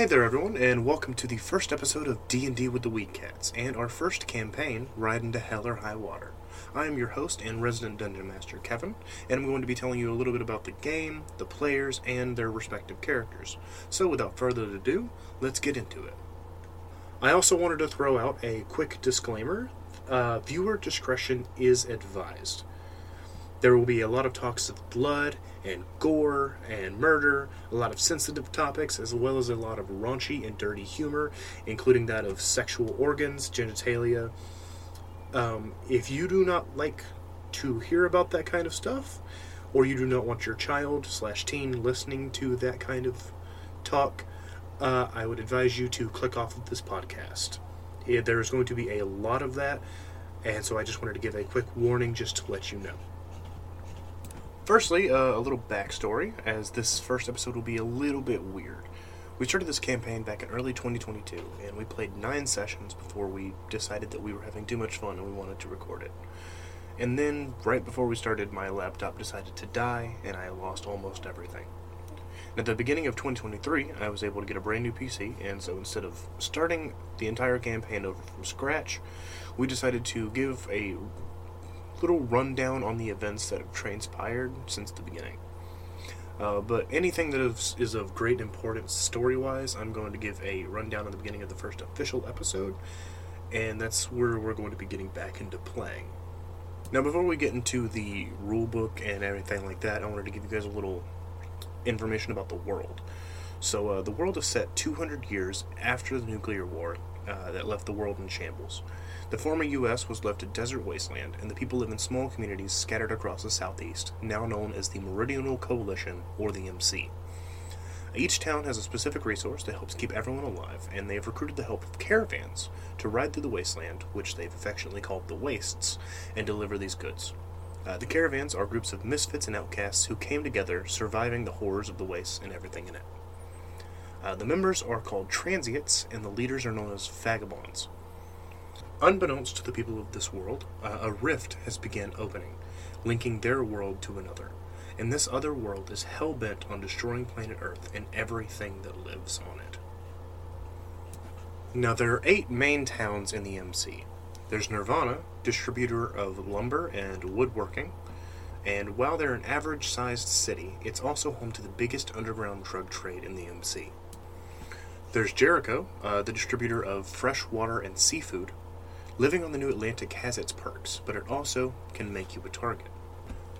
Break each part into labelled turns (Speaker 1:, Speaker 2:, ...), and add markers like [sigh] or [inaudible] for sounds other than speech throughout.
Speaker 1: Hey there, everyone, and welcome to the first episode of D&D with the Weed Cats, and our first campaign, Ridin' to Hell or High Water. I am your host and resident Dungeon Master, Kevin, and I'm going to be telling you a little bit about the game, the players, and their respective characters. So without further ado, let's get into it. I also wanted to throw out a quick disclaimer. Uh, viewer discretion is advised. There will be a lot of talks of blood and gore and murder, a lot of sensitive topics, as well as a lot of raunchy and dirty humor, including that of sexual organs, genitalia. Um, if you do not like to hear about that kind of stuff, or you do not want your child slash teen listening to that kind of talk, uh, I would advise you to click off of this podcast. There's going to be a lot of that, and so I just wanted to give a quick warning just to let you know. Firstly, uh, a little backstory, as this first episode will be a little bit weird. We started this campaign back in early 2022, and we played nine sessions before we decided that we were having too much fun and we wanted to record it. And then, right before we started, my laptop decided to die, and I lost almost everything. At the beginning of 2023, I was able to get a brand new PC, and so instead of starting the entire campaign over from scratch, we decided to give a little rundown on the events that have transpired since the beginning. Uh, but anything that is, is of great importance story wise, I'm going to give a rundown at the beginning of the first official episode, and that's where we're going to be getting back into playing. Now, before we get into the rulebook and everything like that, I wanted to give you guys a little information about the world. So, uh, the world is set 200 years after the nuclear war uh, that left the world in shambles. The former U.S. was left a desert wasteland, and the people live in small communities scattered across the southeast, now known as the Meridional Coalition, or the MC. Each town has a specific resource that helps keep everyone alive, and they have recruited the help of caravans to ride through the wasteland, which they've affectionately called the Wastes, and deliver these goods. Uh, the caravans are groups of misfits and outcasts who came together, surviving the horrors of the wastes and everything in it. Uh, the members are called transients, and the leaders are known as vagabonds. Unbeknownst to the people of this world, uh, a rift has begun opening, linking their world to another. And this other world is hell bent on destroying planet Earth and everything that lives on it. Now, there are eight main towns in the MC. There's Nirvana, distributor of lumber and woodworking, and while they're an average sized city, it's also home to the biggest underground drug trade in the MC. There's Jericho, uh, the distributor of fresh water and seafood. Living on the New Atlantic has its perks, but it also can make you a target.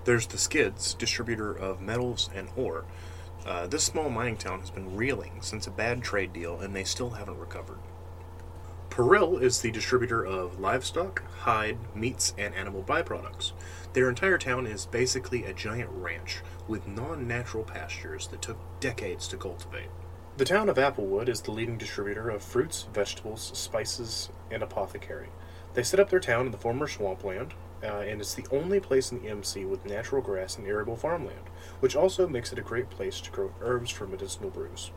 Speaker 1: There's the Skids, distributor of metals and ore. Uh, this small mining town has been reeling since a bad trade deal, and they still haven't recovered. Peril is the distributor of livestock, hide, meats, and animal byproducts. Their entire town is basically a giant ranch with non natural pastures that took decades to cultivate. The town of Applewood is the leading distributor of fruits, vegetables, spices, and apothecary. They set up their town in the former swampland, uh, and it's the only place in the MC with natural grass and arable farmland, which also makes it a great place to grow herbs for medicinal brews.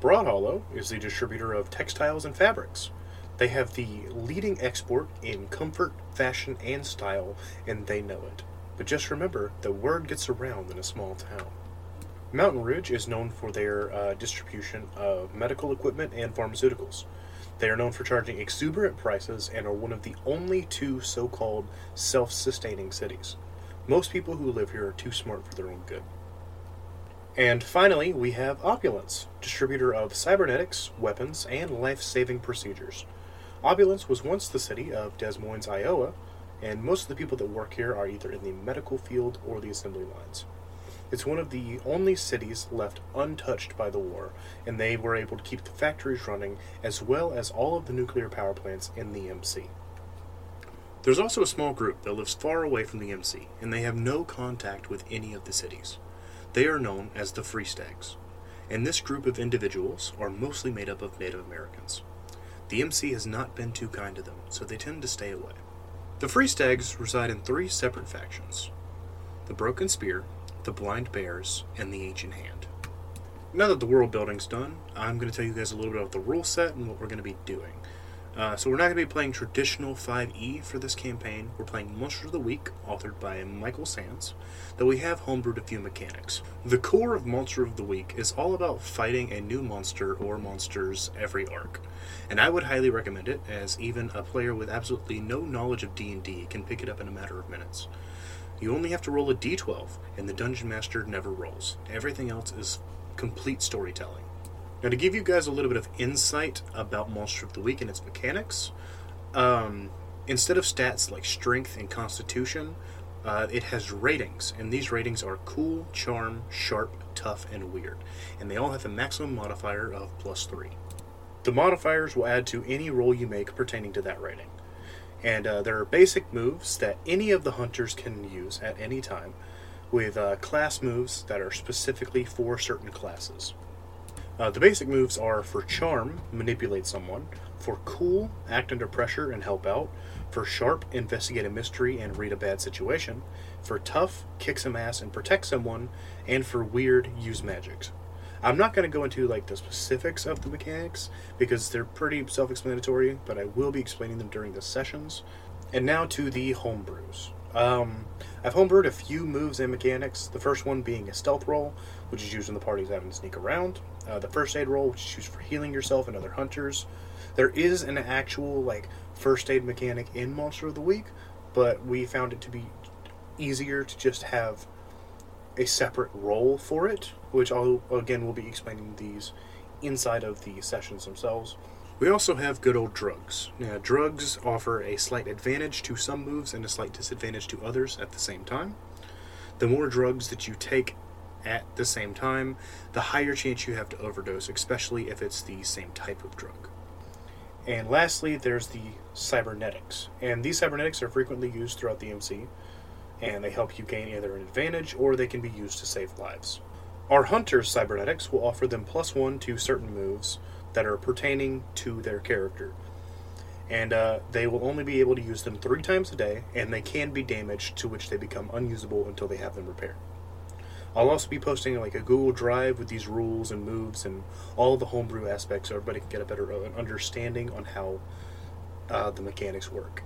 Speaker 1: Broad Hollow is the distributor of textiles and fabrics. They have the leading export in comfort, fashion, and style, and they know it. But just remember, the word gets around in a small town. Mountain Ridge is known for their uh, distribution of medical equipment and pharmaceuticals. They are known for charging exuberant prices and are one of the only two so called self sustaining cities. Most people who live here are too smart for their own good. And finally, we have Opulence, distributor of cybernetics, weapons, and life saving procedures. Opulence was once the city of Des Moines, Iowa, and most of the people that work here are either in the medical field or the assembly lines. It's one of the only cities left untouched by the war, and they were able to keep the factories running as well as all of the nuclear power plants in the MC. There's also a small group that lives far away from the MC, and they have no contact with any of the cities. They are known as the Free Stags, and this group of individuals are mostly made up of Native Americans. The MC has not been too kind to them, so they tend to stay away. The Free Stags reside in three separate factions the Broken Spear, the Blind Bears, and the Ancient Hand. Now that the world building's done, I'm going to tell you guys a little bit about the rule set and what we're going to be doing. Uh, so we're not going to be playing traditional 5e for this campaign. We're playing Monster of the Week, authored by Michael Sands, though we have homebrewed a few mechanics. The core of Monster of the Week is all about fighting a new monster or monsters every arc, and I would highly recommend it, as even a player with absolutely no knowledge of D&D can pick it up in a matter of minutes. You only have to roll a d12, and the Dungeon Master never rolls. Everything else is complete storytelling. Now, to give you guys a little bit of insight about Monster of the Week and its mechanics, um, instead of stats like strength and constitution, uh, it has ratings, and these ratings are cool, charm, sharp, tough, and weird, and they all have a maximum modifier of plus three. The modifiers will add to any roll you make pertaining to that rating. And uh, there are basic moves that any of the hunters can use at any time, with uh, class moves that are specifically for certain classes. Uh, the basic moves are for charm, manipulate someone, for cool, act under pressure and help out, for sharp, investigate a mystery and read a bad situation, for tough, kick some ass and protect someone, and for weird, use magics. I'm not going to go into like the specifics of the mechanics because they're pretty self-explanatory, but I will be explaining them during the sessions. And now to the homebrews. Um, I've homebrewed a few moves and mechanics. The first one being a stealth roll, which is used when the party's having to sneak around. Uh, the first aid roll, which is used for healing yourself and other hunters. There is an actual like first aid mechanic in Monster of the Week, but we found it to be easier to just have a separate role for it, which I'll again we'll be explaining these inside of the sessions themselves. We also have good old drugs. Now, drugs offer a slight advantage to some moves and a slight disadvantage to others at the same time. The more drugs that you take at the same time, the higher chance you have to overdose, especially if it's the same type of drug. And lastly, there's the cybernetics. And these cybernetics are frequently used throughout the MC, and they help you gain either an advantage or they can be used to save lives. Our hunter's cybernetics will offer them plus one to certain moves that are pertaining to their character. And uh, they will only be able to use them three times a day, and they can be damaged, to which they become unusable until they have them repaired. I'll also be posting like a Google Drive with these rules and moves and all the homebrew aspects so everybody can get a better uh, understanding on how uh, the mechanics work.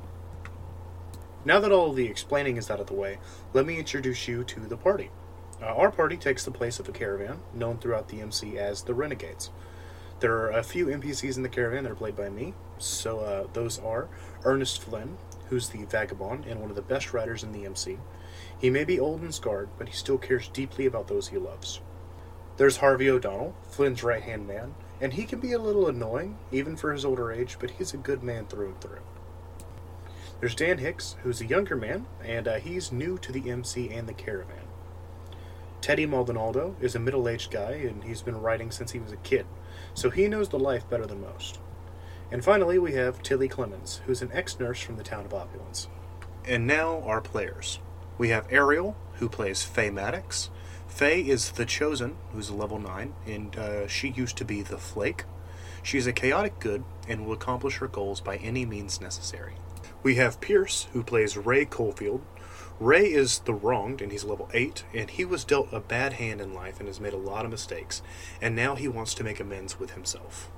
Speaker 1: Now that all the explaining is out of the way, let me introduce you to the party. Uh, our party takes the place of a caravan, known throughout the MC as the Renegades. There are a few NPCs in the caravan that are played by me. So uh, those are Ernest Flynn, who's the vagabond and one of the best riders in the MC. He may be old and scarred, but he still cares deeply about those he loves. There's Harvey O'Donnell, Flynn's right hand man, and he can be a little annoying, even for his older age, but he's a good man through and through. There's Dan Hicks, who's a younger man, and uh, he's new to the MC and the caravan. Teddy Maldonado is a middle aged guy, and he's been writing since he was a kid so he knows the life better than most. And finally, we have Tilly Clemens, who's an ex nurse from the town of Opulence. And now, our players. We have Ariel, who plays Faye Maddox. Faye is the Chosen, who's a level 9, and uh, she used to be the Flake. She is a chaotic good and will accomplish her goals by any means necessary. We have Pierce, who plays Ray Coalfield, Ray is the wronged, and he's level 8, and he was dealt a bad hand in life and has made a lot of mistakes, and now he wants to make amends with himself.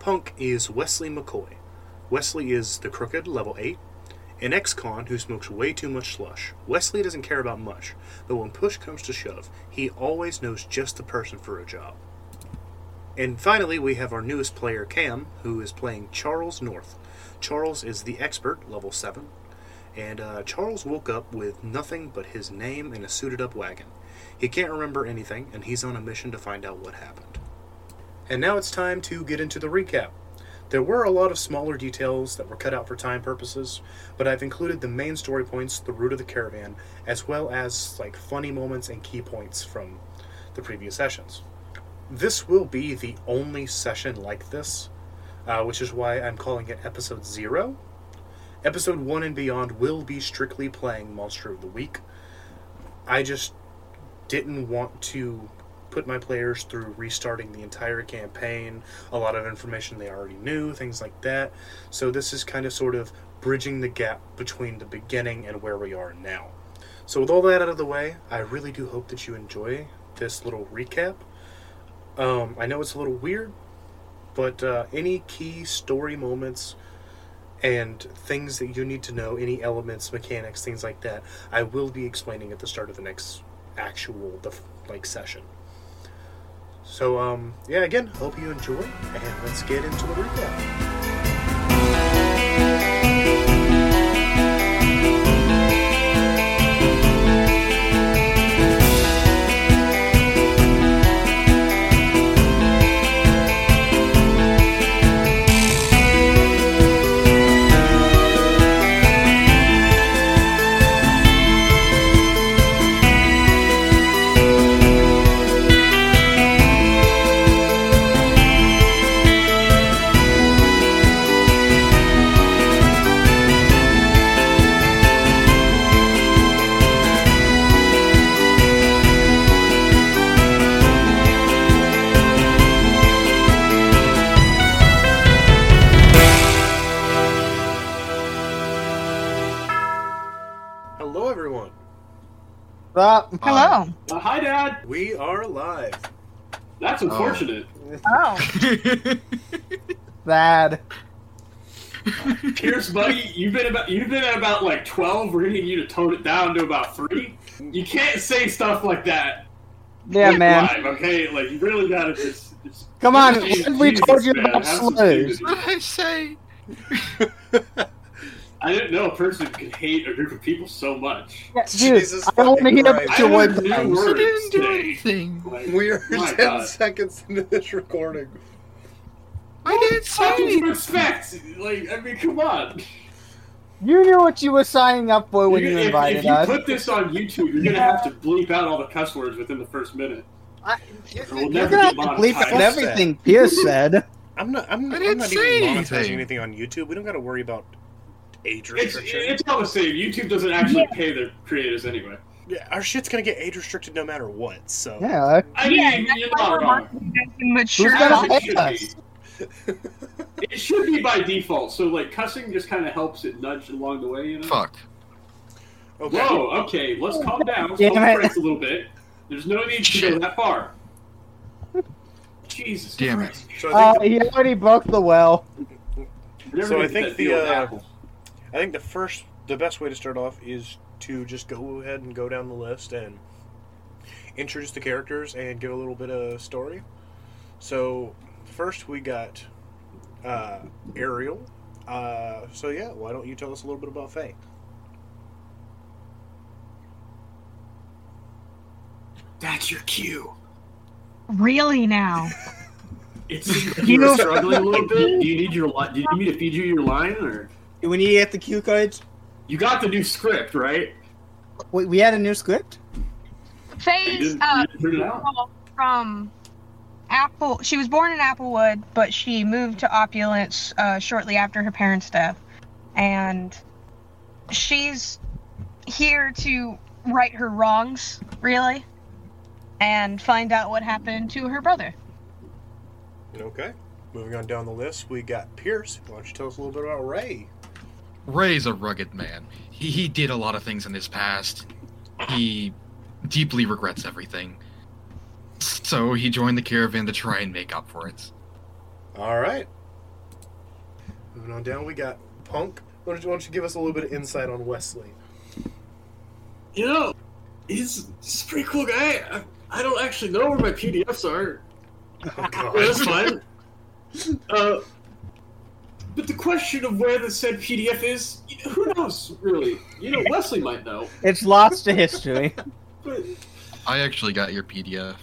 Speaker 1: Punk is Wesley McCoy. Wesley is the crooked, level 8, an ex con who smokes way too much slush. Wesley doesn't care about much, but when push comes to shove, he always knows just the person for a job. And finally, we have our newest player, Cam, who is playing Charles North. Charles is the expert, level 7, and uh, Charles woke up with nothing but his name and a suited up wagon. He can't remember anything, and he's on a mission to find out what happened. And now it's time to get into the recap. There were a lot of smaller details that were cut out for time purposes, but I've included the main story points, the route of the caravan, as well as like funny moments and key points from the previous sessions. This will be the only session like this, uh, which is why I'm calling it episode zero Episode 1 and beyond will be strictly playing Monster of the Week. I just didn't want to put my players through restarting the entire campaign, a lot of information they already knew, things like that. So this is kind of sort of bridging the gap between the beginning and where we are now. So with all that out of the way, I really do hope that you enjoy this little recap. Um, I know it's a little weird, But uh, any key story moments and things that you need to know, any elements, mechanics, things like that, I will be explaining at the start of the next actual the like session. So um, yeah, again, hope you enjoy, and let's get into the recap.
Speaker 2: Uh,
Speaker 3: Hello.
Speaker 4: Uh, hi, Dad.
Speaker 1: We are live.
Speaker 4: That's unfortunate.
Speaker 3: Oh. [laughs]
Speaker 2: bad.
Speaker 4: Pierce, buddy, you've been about you've been at about like twelve. We're gonna need you to tone it down to about three. You can't say stuff like that.
Speaker 2: Yeah,
Speaker 4: like,
Speaker 2: man.
Speaker 4: Live, okay, like you really gotta just. just
Speaker 2: Come on,
Speaker 4: Jesus,
Speaker 2: we told you
Speaker 4: man,
Speaker 2: about
Speaker 4: have some
Speaker 2: slurs?
Speaker 5: What did I say?
Speaker 4: I didn't know a person could hate a group of people so much.
Speaker 2: Yeah, dude,
Speaker 1: Jesus
Speaker 2: I only
Speaker 1: fucking
Speaker 2: hear
Speaker 1: Christ.
Speaker 2: about your one
Speaker 4: learned new words.
Speaker 5: Didn't do
Speaker 4: today.
Speaker 5: anything.
Speaker 4: Like,
Speaker 1: We are
Speaker 4: my
Speaker 1: 10
Speaker 4: God.
Speaker 1: seconds into this recording.
Speaker 5: I didn't say
Speaker 4: What did you
Speaker 5: anything.
Speaker 4: expect? Like, I mean, come on.
Speaker 2: You knew what you were signing up for when
Speaker 4: You're
Speaker 2: you
Speaker 4: gonna- if- if, you
Speaker 2: us.
Speaker 4: put this on YouTube, you're gonna have to bleep out all the cuss words within the first minute.
Speaker 2: I,
Speaker 4: Or we'll
Speaker 2: you're
Speaker 4: never
Speaker 2: gonna have to bleep out everything Pierce said.
Speaker 1: I'm not. I'm,
Speaker 5: I
Speaker 1: I'm
Speaker 5: didn't
Speaker 1: not
Speaker 5: say
Speaker 1: even monetizing
Speaker 5: anything.
Speaker 1: anything on YouTube. We don't got to worry about age
Speaker 4: It's,
Speaker 1: restriction.
Speaker 4: it's all the same. YouTube doesn't actually pay their creators anyway.
Speaker 1: yeah, our shit's gonna get age restricted no matter what. So
Speaker 2: Yeah.
Speaker 4: I
Speaker 3: Yeah,
Speaker 4: mean,
Speaker 3: that's
Speaker 4: you're not wrong.
Speaker 3: marketing as mature
Speaker 2: Who's gonna
Speaker 4: It
Speaker 2: pay
Speaker 4: should
Speaker 2: us?
Speaker 4: be. [laughs] It should be by default. So like cussing just kind of helps it nudge along the way, you know.
Speaker 5: Fuck.
Speaker 1: okay.
Speaker 4: Whoa. Okay, let's calm down. Let's
Speaker 2: Damn
Speaker 4: pump
Speaker 2: it.
Speaker 4: brakes a little bit. There's no need to go that far. Jesus.
Speaker 5: Damn it.
Speaker 1: So
Speaker 2: Uh,
Speaker 1: think,
Speaker 2: he already broke the well.
Speaker 1: So I think
Speaker 4: that
Speaker 1: the, uh,
Speaker 4: Apple.
Speaker 1: I think the first, the best way to start off is to just go ahead and go down the list and introduce the characters and give a little bit of story. So first we got uh, Ariel. Uh, so yeah, why don't you tell us a little bit about Faye?
Speaker 4: That's your cue.
Speaker 3: Really now? [laughs]
Speaker 4: It's you
Speaker 3: are
Speaker 4: struggling a little bit. [laughs] Do you need your li- Do you need me to feed you your line, or
Speaker 2: Do we need to get the cue cards?
Speaker 4: you got the new script, right?
Speaker 2: Wait, we had a new script?
Speaker 4: You
Speaker 3: Faye's uh,
Speaker 4: you didn't print it out.
Speaker 3: from Apple. She was born in Applewood, but she moved to Opulence uh, shortly after her parents' death, and she's here to right her wrongs, really, and find out what happened to her brother.
Speaker 1: Okay. Moving on down the list, we got Pierce. Why don't you tell us a little bit about Ray?
Speaker 5: Ray's a rugged man. He, he did a lot of things in his past. He deeply regrets everything. So he joined the caravan to try and make up for it.
Speaker 1: All right. Moving on down, we got Punk. Why don't you, why don't you give us a little bit of insight on Wesley?
Speaker 4: You know, he's, he's a pretty cool guy. I, I don't actually know where my PDFs are.
Speaker 1: Oh, God.
Speaker 4: That's fine. [laughs] Uh, but the question of where the said PDF is, who knows, really? You know, Wesley might know.
Speaker 2: It's lost to history. [laughs]
Speaker 4: But
Speaker 5: I actually got your PDF.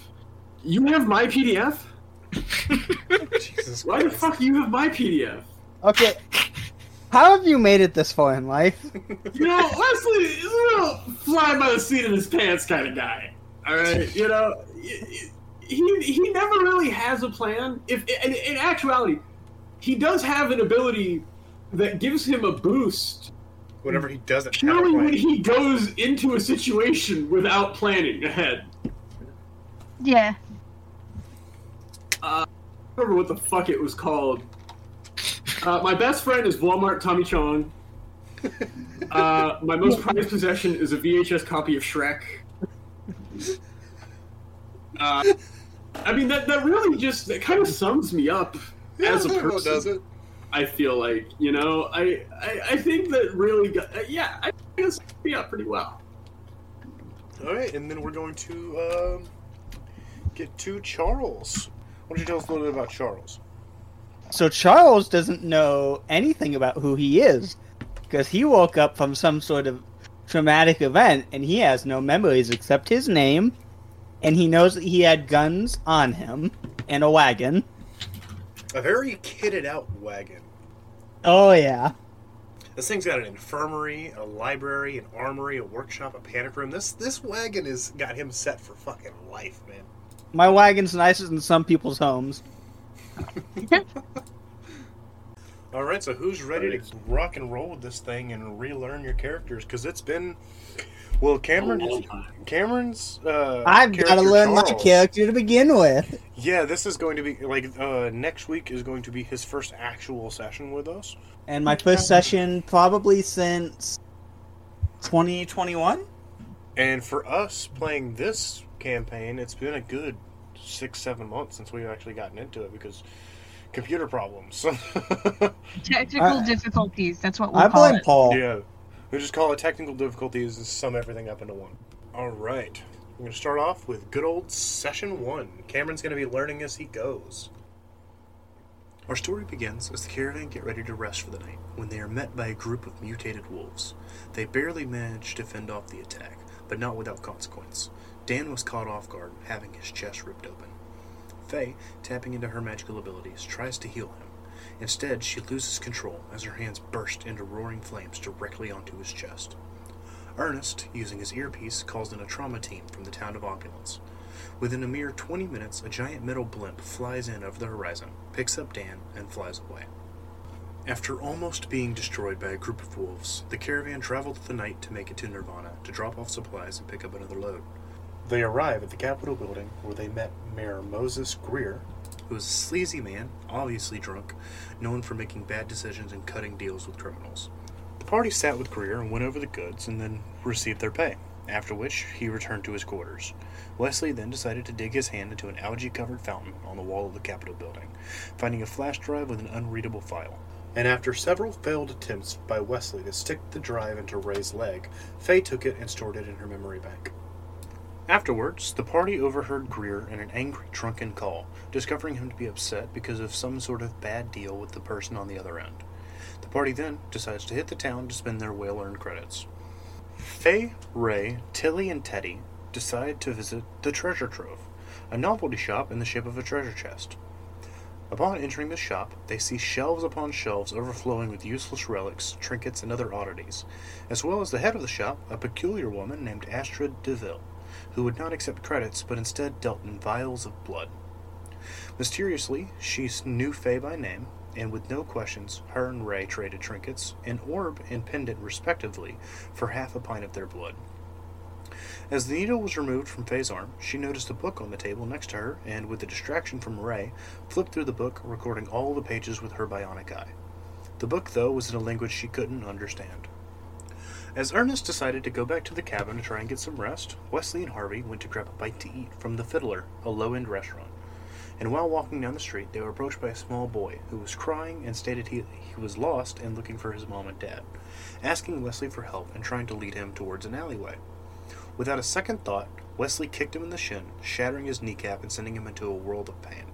Speaker 4: you have my PDF? [laughs]
Speaker 1: Jesus
Speaker 4: Why the fuck do you have my PDF?
Speaker 2: Okay. How have you made it this far in life? [laughs]
Speaker 4: You know, Wesley is a little fly by the seat of his pants kind of guy. All right, you know, he he never really has a plan. If in, in actuality, he does have an ability that gives him a boost
Speaker 1: Whenever he doesn't have a
Speaker 4: purely when he goes into a situation without planning ahead.
Speaker 3: Yeah.
Speaker 4: I don't remember what the fuck it was called. Uh, my best friend is Walmart Tommy Chong. [laughs] Uh, my most prized possession is a VHS copy of Shrek. Uh, I mean, that, that really just that kind of sums me up. As a person,
Speaker 1: does it?
Speaker 4: I feel like you know, I I, I think that really, got, uh, yeah, I think it's me up pretty well.
Speaker 1: All right, and then we're going to um, get to Charles. Why don't you tell us a little bit about Charles?
Speaker 2: So Charles doesn't know anything about who he is because he woke up from some sort of traumatic event and he has no memories except his name and he knows that he had guns on him and a wagon.
Speaker 1: A very kitted out wagon.
Speaker 2: Oh yeah.
Speaker 1: This thing's got an infirmary, a library, an armory, a workshop, a panic room. This this wagon has got him set for fucking life, man.
Speaker 2: My wagon's nicer than some people's homes. [laughs]
Speaker 1: All right, so who's ready to rock and roll with this thing and relearn your characters? Because it's been, well, Cameron,
Speaker 4: A long time.
Speaker 1: Cameron's. Uh,
Speaker 2: I've got to
Speaker 1: character,
Speaker 2: learn my character to begin with.
Speaker 1: Yeah, this is going to be like uh, next week is going to be his first actual session with us.
Speaker 2: And my first session probably since 2021?
Speaker 1: And for us playing this campaign, it's been a good six, seven months since we've actually gotten into it because computer problems. [laughs]
Speaker 3: Technical
Speaker 2: I-
Speaker 3: difficulties. That's what we'll
Speaker 2: I
Speaker 3: call
Speaker 2: blame
Speaker 3: it.
Speaker 2: Paul.
Speaker 1: yeah, we just call it technical difficulties and sum everything up into one. All right, we're going to start off with good old session one. Cameron's going to be learning as he goes. Our story begins as the caravan get ready to rest for the night when they are met by a group of mutated wolves. They barely manage to fend off the attack, but not without consequence. Dan was caught off guard, having his chest ripped open. Faye, tapping into her magical abilities, tries to heal him. Instead, she loses control as her hands burst into roaring flames directly onto his chest. Ernest, using his earpiece, calls in a trauma team from the town of Opulence. Within a mere 20 minutes, a giant metal blimp flies in over the horizon, picks up Dan, and flies away. After almost being destroyed by a group of wolves, the caravan traveled the night to make it to Nirvana to drop off supplies and pick up another load. They arrive at the Capitol building where they met Mayor Moses Greer, who is a sleazy man, obviously drunk, known for making bad decisions and cutting deals with criminals. The party sat with Greer and went over the goods and then received their pay, after which he returned to his quarters. Wesley then decided to dig his hand into an algae covered fountain on the wall of the Capitol building, finding a flash drive with an unreadable file. And after several failed attempts by Wesley to stick the drive into Ray's leg, Faye took it and stored it in her memory bank. Afterwards, the party overheard Greer in an angry, drunken call, discovering him to be upset because of some sort of bad deal with the person on the other end. The party then decides to hit the town to spend their well earned credits. Faye, Ray, Tilly, and Teddy decide to visit the Treasure Trove, a novelty shop in the shape of a treasure chest. Upon entering the shop, they see shelves upon shelves overflowing with useless relics, trinkets, and other oddities, as well as the head of the shop, a peculiar woman named Astrid DeVille, who would not accept credits but instead dealt in vials of blood. Mysteriously, she knew Faye by name, and with no questions, her and Ray traded trinkets, an orb and pendant respectively, for half a pint of their blood. As the needle was removed from Faye's arm, she noticed a book on the table next to her, and with the distraction from Ray, flipped through the book, recording all the pages with her bionic eye. The book, though, was in a language she couldn't understand. As Ernest decided to go back to the cabin to try and get some rest, Wesley and Harvey went to grab a bite to eat from the Fiddler, a low end restaurant. And while walking down the street, they were approached by a small boy who was crying and stated he, he was lost and looking for his mom and dad, asking Wesley for help and trying to lead him towards an alleyway. Without a second thought, Wesley kicked him in the shin, shattering his kneecap and sending him into a world of pain.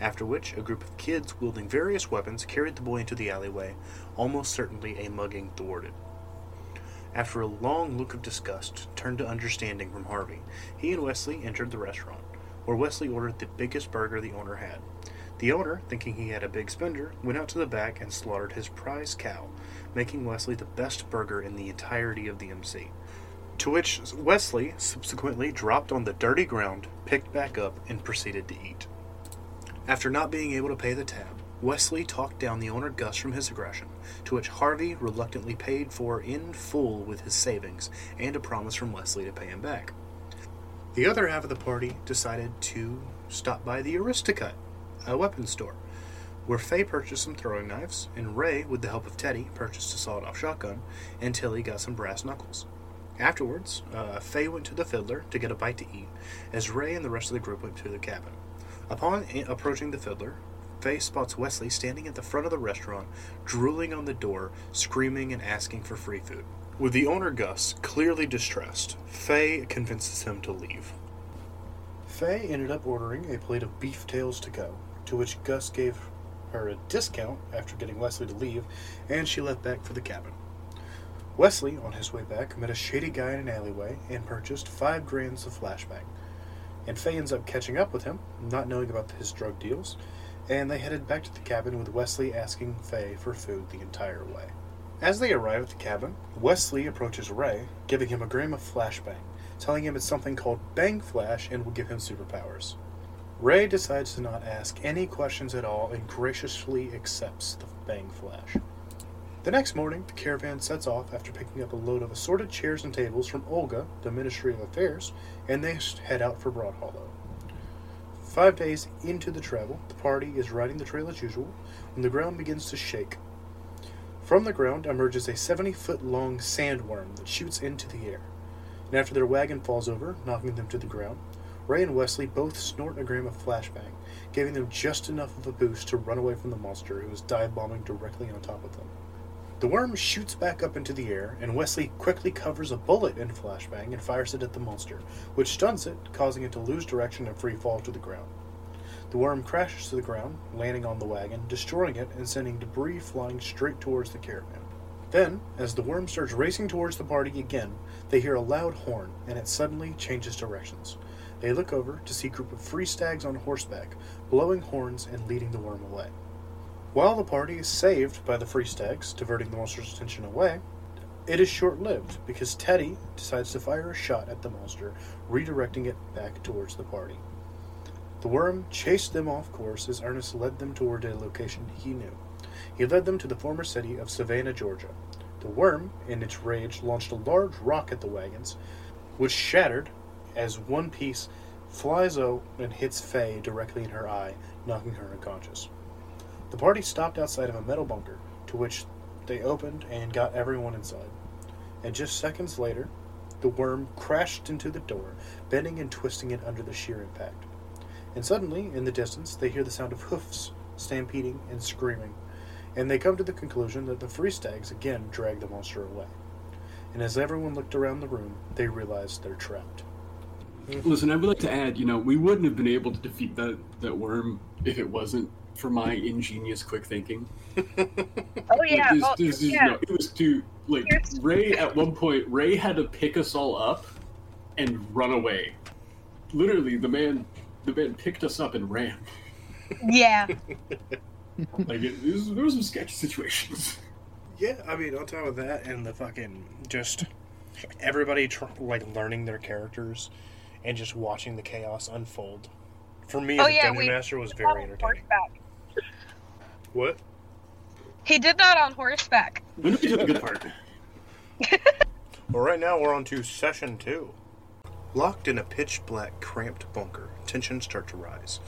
Speaker 1: After which, a group of kids wielding various weapons carried the boy into the alleyway, almost certainly a mugging thwarted. After a long look of disgust turned to understanding from Harvey, he and Wesley entered the restaurant, where Wesley ordered the biggest burger the owner had. The owner, thinking he had a big spender, went out to the back and slaughtered his prize cow, making Wesley the best burger in the entirety of the MC. To which Wesley subsequently dropped on the dirty ground, picked back up, and proceeded to eat. After not being able to pay the tab, Wesley talked down the owner Gus from his aggression, to which Harvey reluctantly paid for in full with his savings and a promise from Wesley to pay him back. The other half of the party decided to stop by the Aristocut, a weapons store, where Faye purchased some throwing knives, and Ray, with the help of Teddy, purchased a sawed off shotgun, and Tilly got some brass knuckles. Afterwards, uh, Faye went to the fiddler to get a bite to eat, as Ray and the rest of the group went to the cabin. Upon approaching the fiddler, Faye spots Wesley standing at the front of the restaurant, drooling on the door, screaming and asking for free food. With the owner Gus clearly distressed, Faye convinces him to leave. Faye ended up ordering a plate of beef tails to go, to which Gus gave her a discount after getting Wesley to leave, and she left back for the cabin. Wesley, on his way back, met a shady guy in an alleyway and purchased five grams of flashbang. And Faye ends up catching up with him, not knowing about his drug deals, and they headed back to the cabin with Wesley asking Faye for food the entire way. As they arrive at the cabin, Wesley approaches Ray, giving him a gram of flashbang, telling him it's something called Bang Flash and will give him superpowers. Ray decides to not ask any questions at all and graciously accepts the Bang Flash. The next morning, the caravan sets off after picking up a load of assorted chairs and tables from Olga, the Ministry of Affairs, and they head out for Broad Hollow. Five days into the travel, the party is riding the trail as usual when the ground begins to shake. From the ground emerges a 70 foot long sandworm that shoots into the air. And after their wagon falls over, knocking them to the ground, Ray and Wesley both snort a gram of flashbang, giving them just enough of a boost to run away from the monster who is dive bombing directly on top of them. The worm shoots back up into the air, and Wesley quickly covers a bullet in flashbang and fires it at the monster, which stuns it, causing it to lose direction and free fall to the ground. The worm crashes to the ground, landing on the wagon, destroying it and sending debris flying straight towards the caravan. Then, as the worm starts racing towards the party again, they hear a loud horn, and it suddenly changes directions. They look over to see a group of free stags on horseback, blowing horns and leading the worm away. While the party is saved by the free stags, diverting the monster's attention away, it is short lived because Teddy decides to fire a shot at the monster, redirecting it back towards the party. The worm chased them off course as Ernest led them toward a location he knew. He led them to the former city of Savannah, Georgia. The worm, in its rage, launched a large rock at the wagons, which shattered as one piece flies out and hits Faye directly in her eye, knocking her unconscious. The party stopped outside of a metal bunker, to which they opened and got everyone inside. And just seconds later, the worm crashed into the door, bending and twisting it under the sheer impact. And suddenly, in the distance, they hear the sound of hoofs stampeding and screaming, and they come to the conclusion that the free stags again dragged the monster away. And as everyone looked around the room, they realized they're trapped.
Speaker 4: Listen, I would like to add, you know, we wouldn't have been able to defeat that, that worm if it wasn't for my ingenious quick thinking.
Speaker 3: Oh yeah,
Speaker 4: Like,
Speaker 3: oh,
Speaker 4: this- this is-
Speaker 3: yeah.
Speaker 4: no, it was to like
Speaker 3: Here's-
Speaker 4: Ray at one point. Ray had to pick us all up and run away. Literally, the man, the man picked us up and ran.
Speaker 3: yeah. [laughs]
Speaker 4: Like it, it was, there was some sketchy situations.
Speaker 1: Yeah, I mean, on top of that, and the fucking just everybody tr- like learning their characters and just watching the chaos unfold. For me,
Speaker 3: Oh,
Speaker 1: as a
Speaker 3: yeah,
Speaker 1: dungeon
Speaker 3: we-
Speaker 1: master, was very entertaining.
Speaker 3: horseback.
Speaker 1: What?
Speaker 3: He did that on horseback.
Speaker 4: When did we do the good part? [laughs]
Speaker 1: Well, right now we're on to session two. Locked in a pitch black, cramped bunker, tensions start to rise.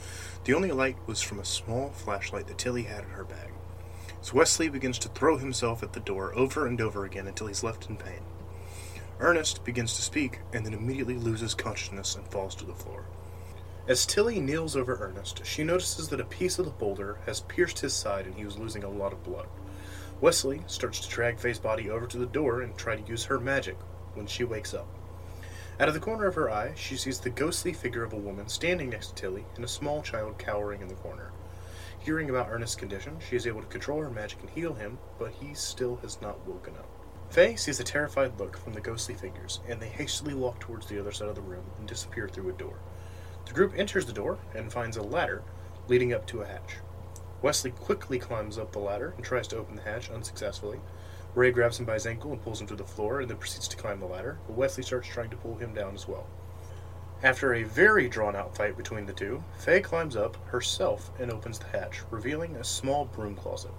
Speaker 1: The only light was from a small flashlight that Tilly had in her bag. So Wesley begins to throw himself at the door over and over again until he's left in pain. Ernest begins to speak and then immediately loses consciousness and falls to the floor. As Tilly kneels over Ernest, she notices that a piece of the boulder has pierced his side and he was losing a lot of blood. Wesley starts to drag Faye's body over to the door and try to use her magic when she wakes up. Out of the corner of her eye, she sees the ghostly figure of a woman standing next to Tilly and a small child cowering in the corner. Hearing about Ernest's condition, she is able to control her magic and heal him, but he still has not woken up. Faye sees a terrified look from the ghostly figures, and they hastily walk towards the other side of the room and disappear through a door. The group enters the door and finds a ladder leading up to a hatch. Wesley quickly climbs up the ladder and tries to open the hatch unsuccessfully. Ray grabs him by his ankle and pulls him to the floor and then proceeds to climb the ladder, but Wesley starts trying to pull him down as well. After a very drawn out fight between the two, Faye climbs up herself and opens the hatch, revealing a small broom closet.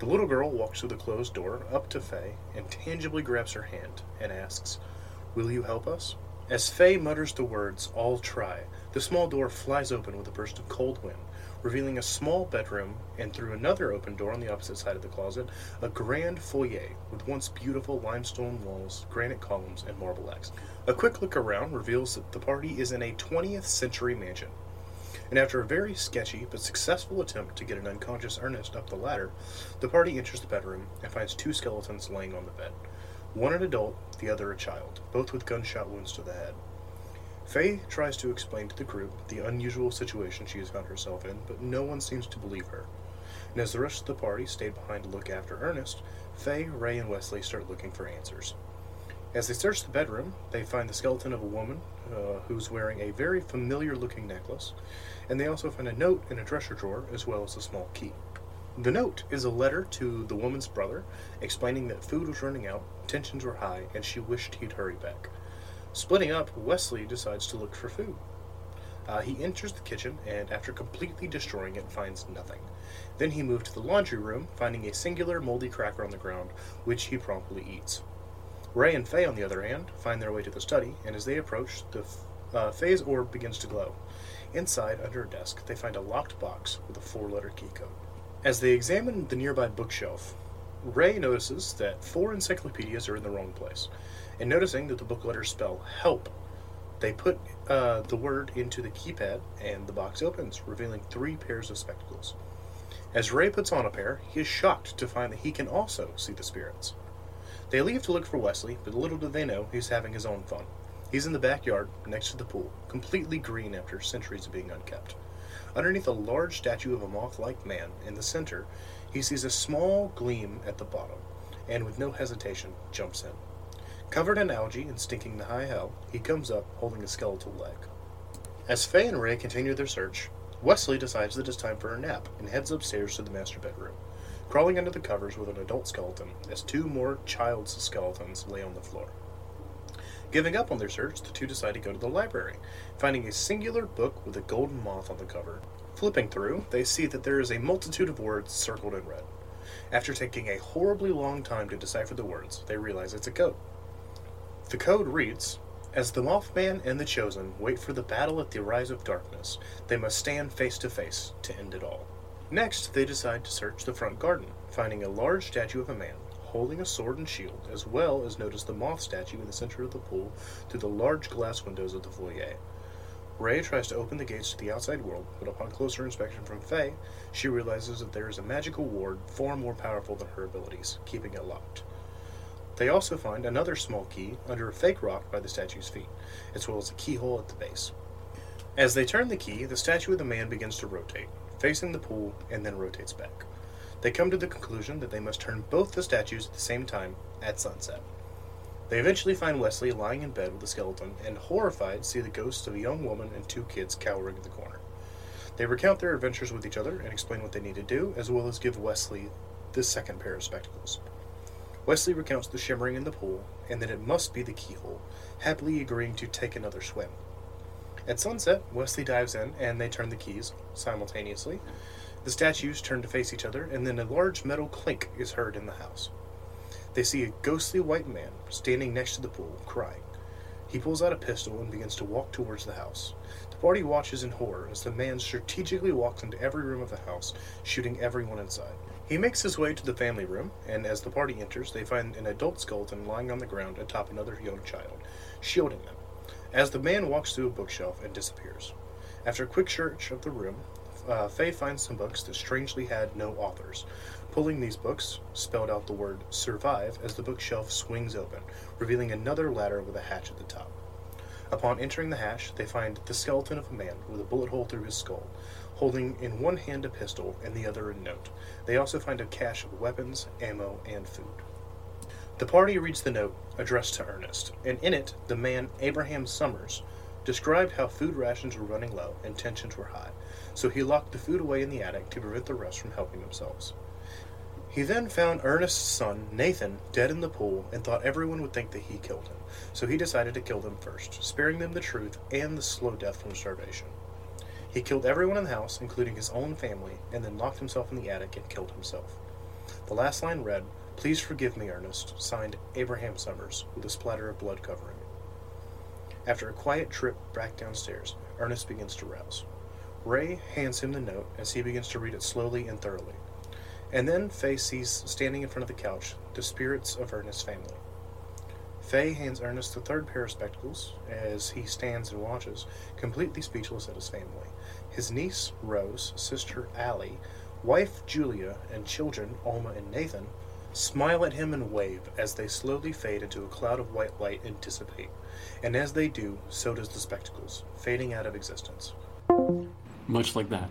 Speaker 1: The little girl walks through the closed door up to Faye and tangibly grabs her hand and asks, Will you help us? As Faye mutters the words, I'll try, the small door flies open with a burst of cold wind, revealing a small bedroom, and through another open door on the opposite side of the closet, a grand foyer with once beautiful limestone walls, granite columns, and marble legs. A quick look around reveals that the party is in a 20th century mansion. and after a very sketchy but successful attempt to get an unconscious Ernest up the ladder, the party enters the bedroom and finds two skeletons laying on the bed. One an adult, the other a child, both with gunshot wounds to the head. Faye tries to explain to the group the unusual situation she has found herself in, but no one seems to believe her. And as the rest of the party stayed behind to look after Ernest, Faye, Ray, and Wesley start looking for answers. As they search the bedroom, they find the skeleton of a woman uh, who's wearing a very familiar looking necklace, and they also find a note in a dresser drawer as well as a small key. The note is a letter to the woman's brother explaining that food was running out, tensions were high, and she wished he'd hurry back. Splitting up, Wesley decides to look for food. Uh, he enters the kitchen and, after completely destroying it, finds nothing. Then he moves to the laundry room, finding a singular moldy cracker on the ground, which he promptly eats. Ray and Faye, on the other hand, find their way to the study, and as they approach, the uh, Faye's orb begins to glow. Inside, under a desk, they find a locked box with a four letter key code. As they examine the nearby bookshelf, Ray notices that four encyclopedias are in the wrong place, and noticing that the book letters spell help, they put uh, the word into the keypad, and the box opens, revealing three pairs of spectacles. As Ray puts on a pair, he is shocked to find that he can also see the spirits. They leave to look for Wesley, but little do they know he's having his own fun. He's in the backyard, next to the pool, completely green after centuries of being unkept. Underneath a large statue of a moth like man in the center, he sees a small gleam at the bottom, and with no hesitation, jumps in. Covered in algae and stinking to high hell, he comes up holding a skeletal leg. As Faye and Ray continue their search, Wesley decides that it's time for a nap and heads upstairs to the master bedroom, crawling under the covers with an adult skeleton as two more child's skeletons lay on the floor. Giving up on their search, the two decide to go to the library, finding a singular book with a golden moth on the cover. Flipping through, they see that there is a multitude of words circled in red. After taking a horribly long time to decipher the words, they realize it's a code. The code reads As the Mothman and the Chosen wait for the battle at the rise of darkness, they must stand face to face to end it all. Next, they decide to search the front garden, finding a large statue of a man holding a sword and shield, as well as notice the moth statue in the center of the pool through the large glass windows of the foyer. Ray tries to open the gates to the outside world, but upon closer inspection from Faye, she realizes that there is a magical ward far more powerful than her abilities, keeping it locked. They also find another small key under a fake rock by the statue's feet, as well as a keyhole at the base. As they turn the key, the statue of the man begins to rotate, facing the pool, and then rotates back. They come to the conclusion that they must turn both the statues at the same time at sunset. They eventually find Wesley lying in bed with a skeleton, and horrified see the ghosts of a young woman and two kids cowering in the corner. They recount their adventures with each other and explain what they need to do, as well as give Wesley the second pair of spectacles. Wesley recounts the shimmering in the pool, and that it must be the keyhole, happily agreeing to take another swim. At sunset, Wesley dives in, and they turn the keys simultaneously. The statues turn to face each other, and then a large metal clink is heard in the house. They see a ghostly white man standing next to the pool, crying. He pulls out a pistol and begins to walk towards the house. The party watches in horror as the man strategically walks into every room of the house, shooting everyone inside. He makes his way to the family room, and as the party enters, they find an adult skeleton lying on the ground atop another young child, shielding them, as the man walks through a bookshelf and disappears. After a quick search of the room, uh, Faye finds some books that strangely had no authors. Pulling these books, spelled out the word survive as the bookshelf swings open, revealing another ladder with a hatch at the top. Upon entering the hatch, they find the skeleton of a man with a bullet hole through his skull, holding in one hand a pistol and the other a note. They also find a cache of weapons, ammo, and food. The party reads the note addressed to Ernest, and in it, the man Abraham Summers described how food rations were running low and tensions were high, so he locked the food away in the attic to prevent the rest from helping themselves. He then found Ernest's son, Nathan, dead in the pool and thought everyone would think that he killed him, so he decided to kill them first, sparing them the truth and the slow death from starvation. He killed everyone in the house, including his own family, and then locked himself in the attic and killed himself. The last line read, Please forgive me, Ernest, signed Abraham Summers, with a splatter of blood covering it. After a quiet trip back downstairs, Ernest begins to rouse. Ray hands him the note as he begins to read it slowly and thoroughly. And then Faye sees standing in front of the couch the spirits of Ernest's family. Faye hands Ernest the third pair of spectacles as he stands and watches, completely speechless at his family. His niece, Rose, sister, Allie, wife, Julia, and children, Alma and Nathan, smile at him and wave as they slowly fade into a cloud of white light and dissipate. And as they do, so does the spectacles, fading out of existence.
Speaker 4: Much like that.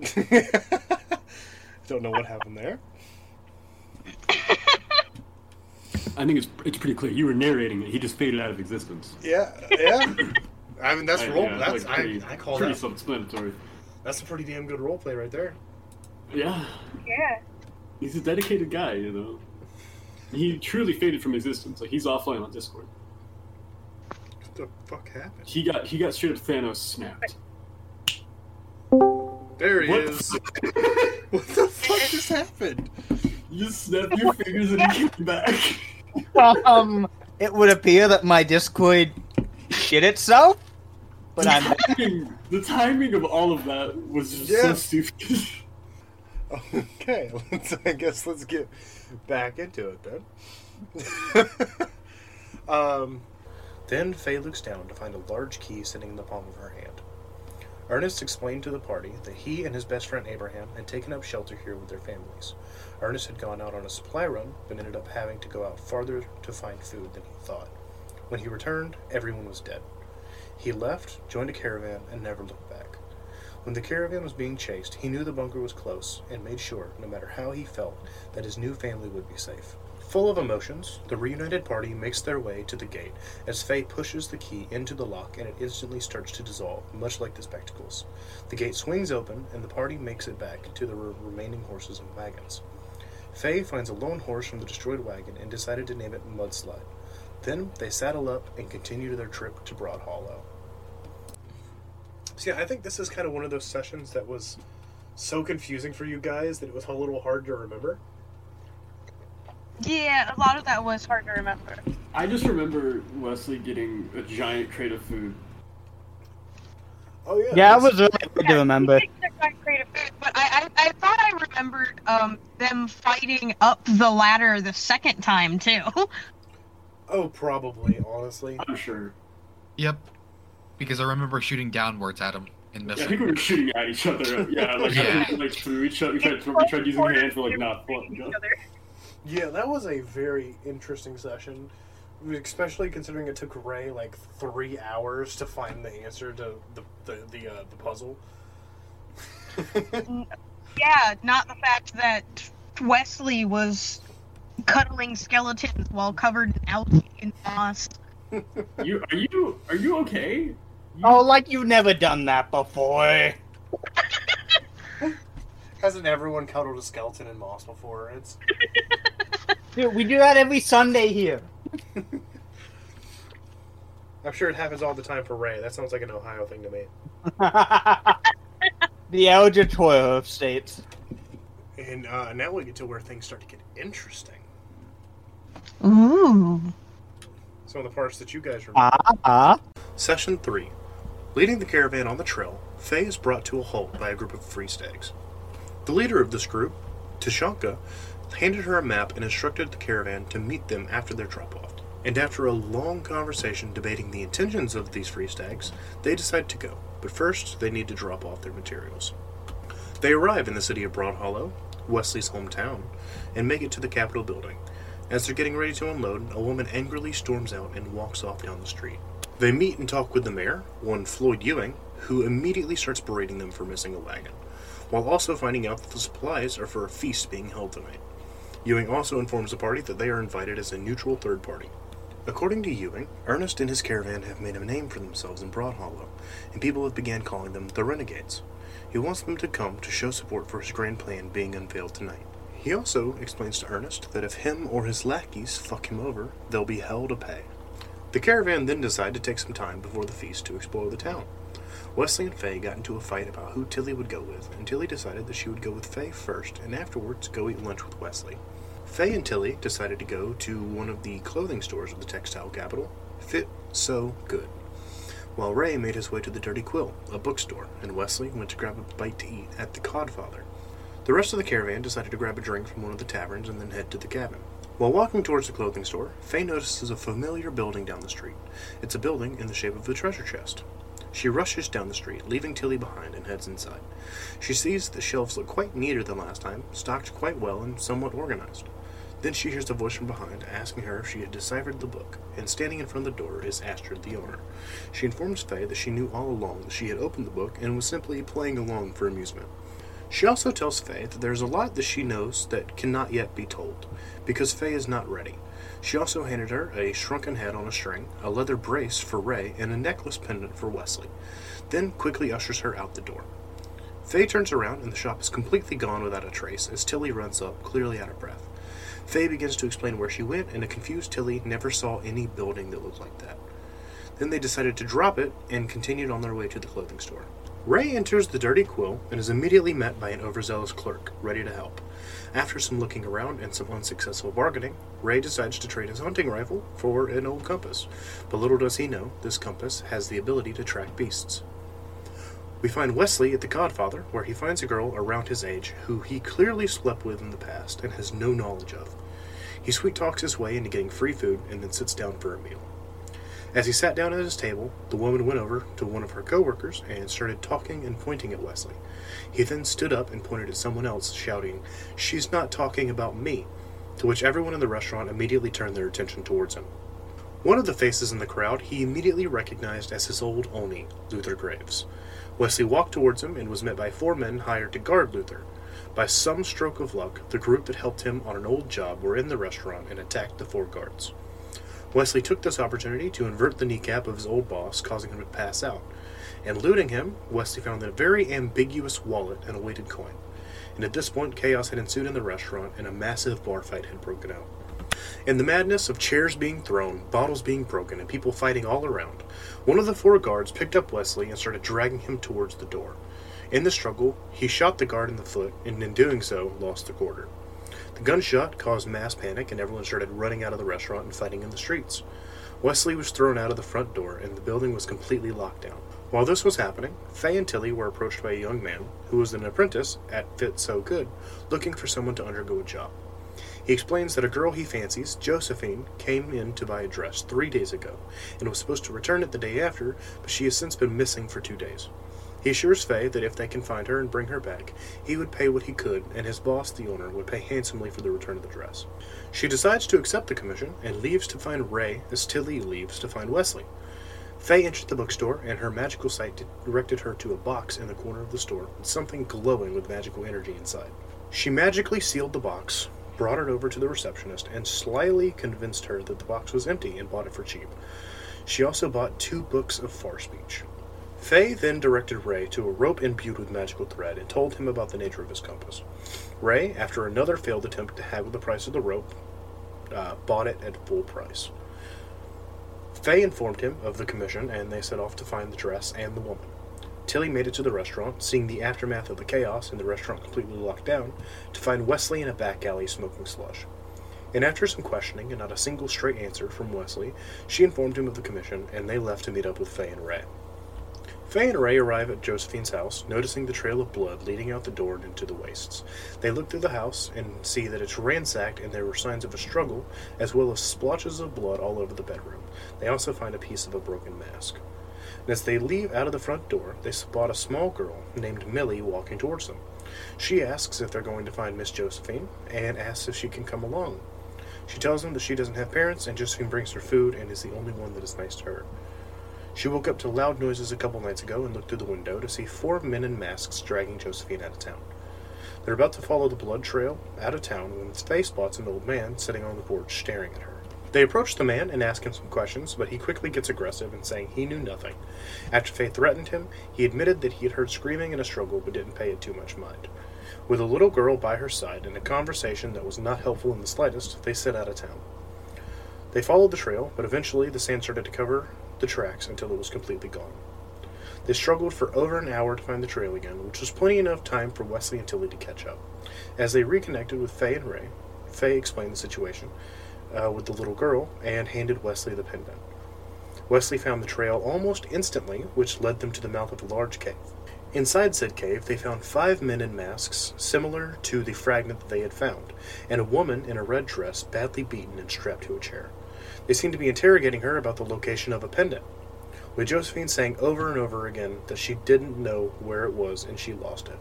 Speaker 4: [laughs]
Speaker 1: Don't know what happened there. [laughs]
Speaker 4: I think it's it's pretty clear. You were narrating it. He just faded out of existence.
Speaker 1: Yeah, yeah. [laughs] I mean, that's
Speaker 4: I-
Speaker 1: role.
Speaker 4: yeah,
Speaker 1: that's
Speaker 4: like pretty,
Speaker 1: I, I call
Speaker 4: pretty
Speaker 1: that.
Speaker 4: self-explanatory.
Speaker 1: That's a pretty damn good role play right there.
Speaker 4: Yeah,
Speaker 3: Yeah.
Speaker 4: he's a dedicated guy. You know, he truly faded from existence. Like he's offline on Discord.
Speaker 1: What the fuck happened?
Speaker 4: He got he got straight up Thanos snapped.
Speaker 1: There he
Speaker 4: What
Speaker 1: is.
Speaker 4: the [laughs]
Speaker 1: what the fuck just happened?
Speaker 4: You snapped your fingers and he came back. [laughs]
Speaker 2: um, it would appear that my Discord shit itself, but I'm
Speaker 4: timing- the timing of all of that was just
Speaker 1: Yeah.
Speaker 4: so stupid.
Speaker 1: Okay, [laughs] let's, I guess let's get back into it then. [laughs] um, then Faye looks down to find a large key sitting in the palm of her hand. Ernest explained to the party that he and his best friend Abraham had taken up shelter here with their families. Ernest had gone out on a supply run, but ended up having to go out farther to find food than he thought. When he returned, everyone was dead. He left, joined a caravan, and never looked back. When the caravan was being chased, he knew the bunker was close and made sure, no matter how he felt, that his new family would be safe. Full of emotions, the reunited party makes their way to the gate as Faye pushes the key into the lock and it instantly starts to dissolve, much like the spectacles. The gate swings open and the party makes it back to the re- remaining horses and wagons. Faye finds a lone horse from the destroyed wagon and decided to name it Mudslide. Then they saddle up and continue their trip to Broad Hollow. So yeah, I think this is kind of one of those sessions that was so confusing for you guys that it was a little hard to remember.
Speaker 3: Yeah, a lot of that was hard to remember.
Speaker 4: I just remember Wesley getting a giant crate of food.
Speaker 1: Oh yeah,
Speaker 2: yeah, it was really good to remember.
Speaker 3: Creative food, But I, I, I thought I remembered um, them fighting up the ladder the second time too. [laughs]
Speaker 1: Oh, probably. Honestly,
Speaker 4: I'm sure.
Speaker 5: Yep. Because I remember shooting downwards at him and
Speaker 4: Yeah, I think we were shooting at each other. [laughs] Yeah, like,
Speaker 5: Yeah.
Speaker 4: Think, like through each other. We tried, we tried using hands. We're like, nah, fuck.
Speaker 3: Each other.
Speaker 1: yeah, that was a very interesting session, especially considering it took Ray like three hours to find the answer to the the the, uh, the puzzle. [laughs]
Speaker 3: Yeah, not the fact that Wesley was cuddling skeletons while covered in algae and moss.
Speaker 4: You are you are you okay?
Speaker 2: Oh, like you've never done that before. [laughs]
Speaker 1: Hasn't everyone cuddled a skeleton in moss before? It's [laughs]
Speaker 2: Dude, we do that every Sunday here. [laughs]
Speaker 1: I'm sure it happens all the time for Ray. That sounds like an Ohio thing to me.
Speaker 2: the Elder Toil of states.
Speaker 1: And uh, now we get to where things start to get interesting.
Speaker 3: Ooh.
Speaker 1: Some of the parts that you guys remember.
Speaker 2: Ah,
Speaker 1: Session 3. Leading the caravan on the trail, Faye is brought to a halt by a group of free stags. The leader of this group, Tashunka, handed her a map and instructed the caravan to meet them after their drop off. And after a long conversation debating the intentions of these free stags, they decide to go. But first, they need to drop off their materials. They arrive in the city of Broad Hollow, Wesley's hometown, and make it to the Capitol building. As they're getting ready to unload, a woman angrily storms out and walks off down the street. They meet and talk with the mayor, one Floyd Ewing, who immediately starts berating them for missing a wagon, while also finding out that the supplies are for a feast being held tonight. Ewing also informs the party that they are invited as a neutral third party. According to Ewing, Ernest and his caravan have made a name for themselves in Broad Hollow, and people have began calling them the Renegades. He wants them to come to show support for his grand plan being unveiled tonight. He also explains to Ernest that if him or his lackeys fuck him over, they'll be hell to pay. The caravan then decide to take some time before the feast to explore the town. Wesley and Faye got into a fight about who Tilly would go with, and Tilly decided that she would go with Faye first, and afterwards go eat lunch with Wesley. Faye and Tilly decided to go to one of the clothing stores of the textile capital, Fit So Good, while Ray made his way to the Dirty Quill, a bookstore, and Wesley went to grab a bite to eat at the Codfather. The rest of the caravan decided to grab a drink from one of the taverns and then head to the cabin. While walking towards the clothing store, Faye notices a familiar building down the street. It's a building in the shape of a treasure chest. She rushes down the street, leaving Tilly behind, and heads inside. She sees the shelves look quite neater than last time, stocked quite well and somewhat organized. Then she hears a voice from behind asking her if she had deciphered the book, and standing in front of the door is Astrid, the owner. She informs Faye that she knew all along that she had opened the book and was simply playing along for amusement. She also tells Faye that there's a lot that she knows that cannot yet be told, because Faye is not ready. She also handed her a shrunken head on a string, a leather brace for Ray, and a necklace pendant for Wesley, then quickly ushers her out the door. Faye turns around and the shop is completely gone without a trace as Tilly runs up, clearly out of breath. Faye begins to explain where she went, and a confused Tilly never saw any building that looked like that. Then they decided to drop it and continued on their way to the clothing store. Ray enters the dirty quill and is immediately met by an overzealous clerk, ready to help. After some looking around and some unsuccessful bargaining, Ray decides to trade his hunting rifle for an old compass. But little does he know, this compass has the ability to track beasts. We find Wesley at the Codfather, where he finds a girl around his age who he clearly slept with in the past and has no knowledge of. He sweet talks his way into getting free food and then sits down for a meal. As he sat down at his table, the woman went over to one of her coworkers and started talking and pointing at Wesley. He then stood up and pointed at someone else, shouting, She's not talking about me, to which everyone in the restaurant immediately turned their attention towards him. One of the faces in the crowd he immediately recognized as his old Oni, Luther Graves. Wesley walked towards him and was met by four men hired to guard Luther. By some stroke of luck, the group that helped him on an old job were in the restaurant and attacked the four guards. Wesley took this opportunity to invert the kneecap of his old boss, causing him to pass out. And looting him, Wesley found a very ambiguous wallet and a weighted coin. And at this point, chaos had ensued in the restaurant and a massive bar fight had broken out. In the madness of chairs being thrown, bottles being broken, and people fighting all around, one of the four guards picked up Wesley and started dragging him towards the door. In the struggle, he shot the guard in the foot, and in doing so, lost the quarter. The gunshot caused mass panic, and everyone started running out of the restaurant and fighting in the streets. Wesley was thrown out of the front door, and the building was completely locked down. While this was happening, Faye and Tilly were approached by a young man who was an apprentice at Fit So Good, looking for someone to undergo a job. He explains that a girl he fancies, Josephine, came in to buy a dress three days ago and was supposed to return it the day after, but she has since been missing for two days. He assures Faye that if they can find her and bring her back, he would pay what he could, and his boss, the owner, would pay handsomely for the return of the dress. She decides to accept the commission and leaves to find Ray as Tilly leaves to find Wesley. Faye entered the bookstore, and her magical sight directed her to a box in the corner of the store with something glowing with magical energy inside. She magically sealed the box, brought it over to the receptionist, and slyly convinced her that the box was empty and bought it for cheap. She also bought two books of far speech. Faye then directed Ray to a rope imbued with magical thread and told him about the nature of his compass. Ray, after another failed attempt to haggle the price of the rope, uh, bought it at full price. Faye informed him of the commission, and they set off to find the dress and the woman. Tilly made it to the restaurant, seeing the aftermath of the chaos and the restaurant completely locked down, to find Wesley in a back alley smoking slush. And after some questioning and not a single straight answer from Wesley, she informed him of the commission, and they left to meet up with Faye and Ray. Faye and Ray arrive at Josephine's house, noticing the trail of blood leading out the door and into the wastes. They look through the house and see that it's ransacked and there were signs of a struggle, as well as splotches of blood all over the bedroom. They also find a piece of a broken mask. And as they leave out of the front door, they spot a small girl named Millie walking towards them. She asks if they're going to find Miss Josephine and asks if she can come along. She tells them that she doesn't have parents and Josephine brings her food and is the only one that is nice to her. She woke up to loud noises a couple nights ago and looked through the window to see four men in masks dragging Josephine out of town. They're about to follow the blood trail out of town when Faye spots an old man sitting on the porch staring at her. They approach the man and ask him some questions, but he quickly gets aggressive and saying he knew nothing. After Faye threatened him, he admitted that he had heard screaming and a struggle but didn't pay it too much mind. With a little girl by her side and a conversation that was not helpful in the slightest, they set out of town. They followed the trail, but eventually the sand started to cover the tracks until it was completely gone. They struggled for over an hour to find the trail again, which was plenty enough time for Wesley and Tilly to catch up. As they reconnected with Faye and Ray, Faye explained the situation uh, with the little girl and handed Wesley the pendant. Wesley found the trail almost instantly, which led them to the mouth of a large cave. Inside said cave, they found five men in masks, similar to the fragment that they had found, and a woman in a red dress, badly beaten and strapped to a chair. They seemed to be interrogating her about the location of a pendant, with Josephine saying over and over again that she didn't know where it was and she lost it.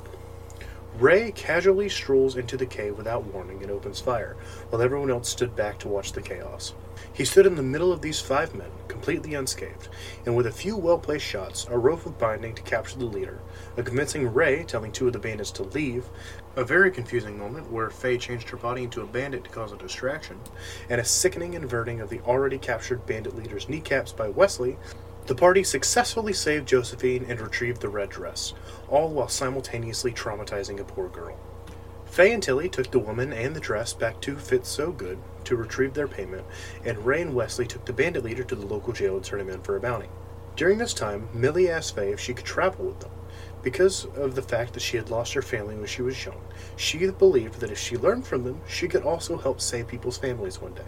Speaker 1: Ray casually strolls into the cave without warning and opens fire, while everyone else stood back to watch the chaos. He stood in the middle of these five men, completely unscathed, and with a few well placed shots, a rope of binding to capture the leader, a convincing Ray telling two of the bandits to leave, a very confusing moment where Faye changed her body into a bandit to cause a distraction, and a sickening inverting of the already captured bandit leader's kneecaps by Wesley, the party successfully saved Josephine and retrieved the red dress, all while simultaneously traumatizing a poor girl. Faye and Tilly took the woman and the dress back to Fit So Good to retrieve their payment, and Ray and Wesley took the bandit leader to the local jail and turned him in for a bounty. During this time, Millie asked Faye if she could travel with them. Because of the fact that she had lost her family when she was young, she believed that if she learned from them, she could also help save people's families one day.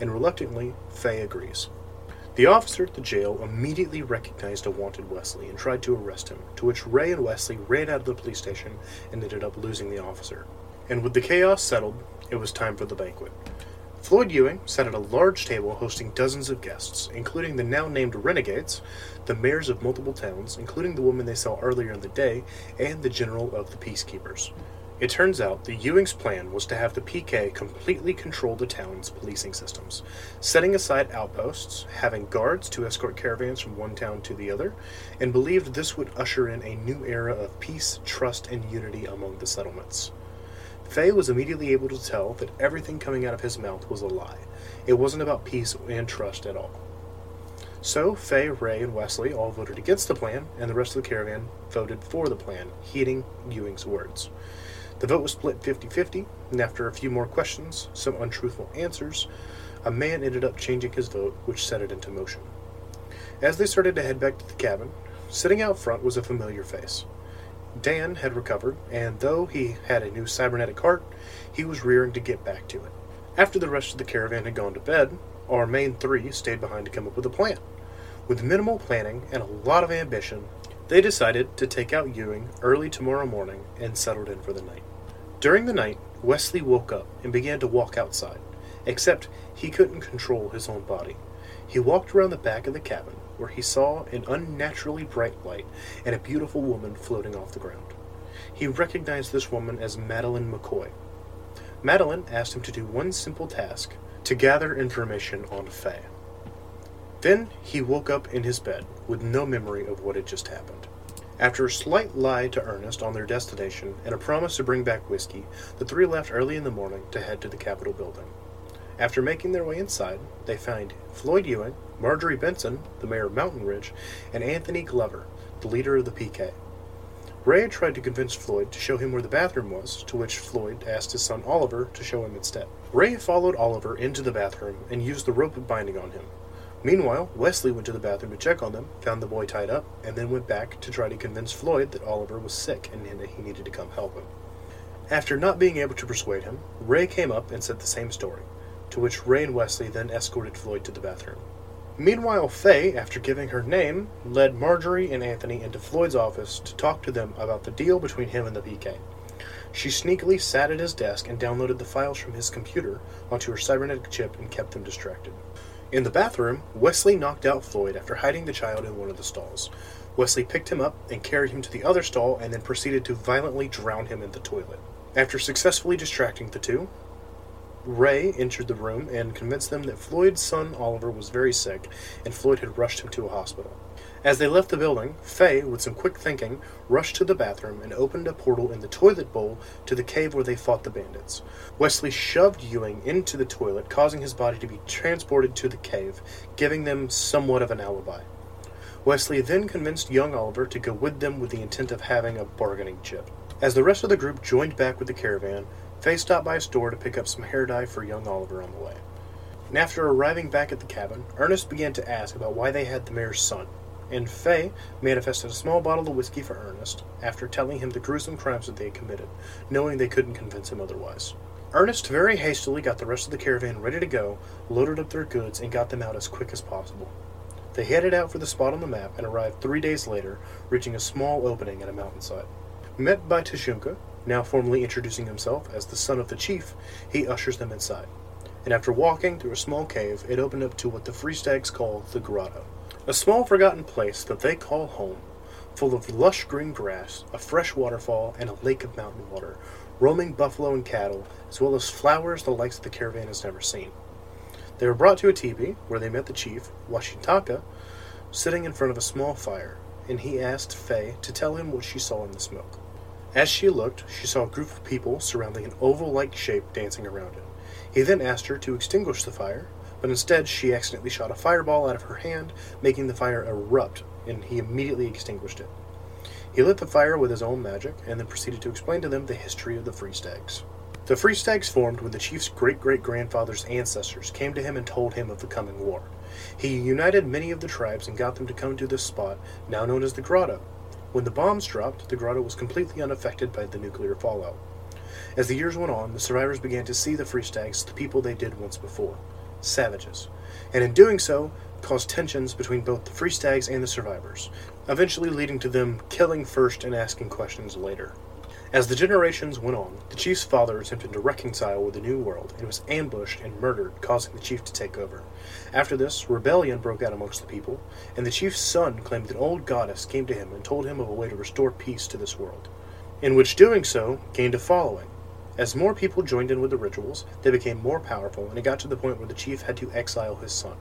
Speaker 1: And reluctantly, Faye agrees. The officer at the jail immediately recognized a wanted Wesley and tried to arrest him, to which Ray and Wesley ran out of the police station and ended up losing the officer. And with the chaos settled, it was time for the banquet. Floyd Ewing sat at a large table hosting dozens of guests, including the now named Renegades, the mayors of multiple towns, including the woman they saw earlier in the day, and the general of the Peacekeepers. It turns out the Ewing's plan was to have the PK completely control the town's policing systems, setting aside outposts, having guards to escort caravans from one town to the other, and believed this would usher in a new era of peace, trust, and unity among the settlements. Faye was immediately able to tell that everything coming out of his mouth was a lie. It wasn't about peace and trust at all. So, Faye, Ray, and Wesley all voted against the plan, and the rest of the caravan voted for the plan, heeding Ewing's words. The vote was split 50 50, and after a few more questions, some untruthful answers, a man ended up changing his vote, which set it into motion. As they started to head back to the cabin, sitting out front was a familiar face. Dan had recovered, and though he had a new cybernetic heart, he was rearing to get back to it. After the rest of the caravan had gone to bed, our main three stayed behind to come up with a plan. With minimal planning and a lot of ambition, they decided to take out Ewing early tomorrow morning and settled in for the night. During the night, Wesley woke up and began to walk outside, except he couldn't control his own body. He walked around the back of the cabin, where he saw an unnaturally bright light and a beautiful woman floating off the ground. He recognized this woman as Madeline McCoy. Madeline asked him to do one simple task to gather information on Faye. Then he woke up in his bed with no memory of what had just happened. After a slight lie to Ernest on their destination and a promise to bring back whiskey, the three left early in the morning to head to the Capitol building. After making their way inside, they find Floyd Ewing, Marjorie Benson, the mayor of Mountain Ridge, and Anthony Glover, the leader of the PK. Ray tried to convince Floyd to show him where the bathroom was, to which Floyd asked his son Oliver to show him instead. Ray followed Oliver into the bathroom and used the rope binding on him. Meanwhile, Wesley went to the bathroom to check on them, found the boy tied up, and then went back to try to convince Floyd that Oliver was sick and that he needed to come help him. After not being able to persuade him, Ray came up and said the same story, to which Ray and Wesley then escorted Floyd to the bathroom. Meanwhile, Faye, after giving her name, led Marjorie and Anthony into Floyd's office to talk to them about the deal between him and the PK. She sneakily sat at his desk and downloaded the files from his computer onto her cybernetic chip and kept them distracted. In the bathroom, Wesley knocked out Floyd after hiding the child in one of the stalls. Wesley picked him up and carried him to the other stall and then proceeded to violently drown him in the toilet. After successfully distracting the two, Ray entered the room and convinced them that Floyd's son Oliver was very sick and Floyd had rushed him to a hospital. As they left the building, Faye, with some quick thinking, rushed to the bathroom and opened a portal in the toilet bowl to the cave where they fought the bandits. Wesley shoved Ewing into the toilet, causing his body to be transported to the cave, giving them somewhat of an alibi. Wesley then convinced young Oliver to go with them with the intent of having a bargaining chip. As the rest of the group joined back with the caravan, Faye stopped by a store to pick up some hair dye for young Oliver on the way. And after arriving back at the cabin, Ernest began to ask about why they had the mayor's son, and Faye manifested a small bottle of whiskey for Ernest after telling him the gruesome crimes that they had committed, knowing they couldn't convince him otherwise. Ernest very hastily got the rest of the caravan ready to go, loaded up their goods, and got them out as quick as possible. They headed out for the spot on the map and arrived three days later, reaching a small opening in a mountainside. Met by Tashunka, now formally introducing himself as the son of the chief, he ushers them inside. And after walking through a small cave, it opened up to what the Free Stags call the Grotto. A small forgotten place that they call home, full of lush green grass, a fresh waterfall, and a lake of mountain water, roaming buffalo and cattle, as well as flowers the likes of the caravan has never seen. They were brought to a teepee, where they met the chief, Washitaka, sitting in front of a small fire, and he asked Faye to tell him what she saw in the smoke. As she looked, she saw a group of people surrounding an oval like shape dancing around it. He then asked her to extinguish the fire, but instead she accidentally shot a fireball out of her hand, making the fire erupt, and he immediately extinguished it. He lit the fire with his own magic, and then proceeded to explain to them the history of the Free Stags. The Free Stags formed when the chief's great great grandfather's ancestors came to him and told him of the coming war. He united many of the tribes and got them to come to this spot, now known as the Grotto. When the bombs dropped, the grotto was completely unaffected by the nuclear fallout. As the years went on, the survivors began to see the Free Stags the people they did once before savages. And in doing so, caused tensions between both the Free Stags and the survivors, eventually leading to them killing first and asking questions later. As the generations went on, the chief's father attempted to reconcile with the New World and was ambushed and murdered, causing the chief to take over. After this, rebellion broke out amongst the people, and the chief's son claimed that an old goddess came to him and told him of a way to restore peace to this world, in which doing so gained a following. As more people joined in with the rituals, they became more powerful, and it got to the point where the chief had to exile his son.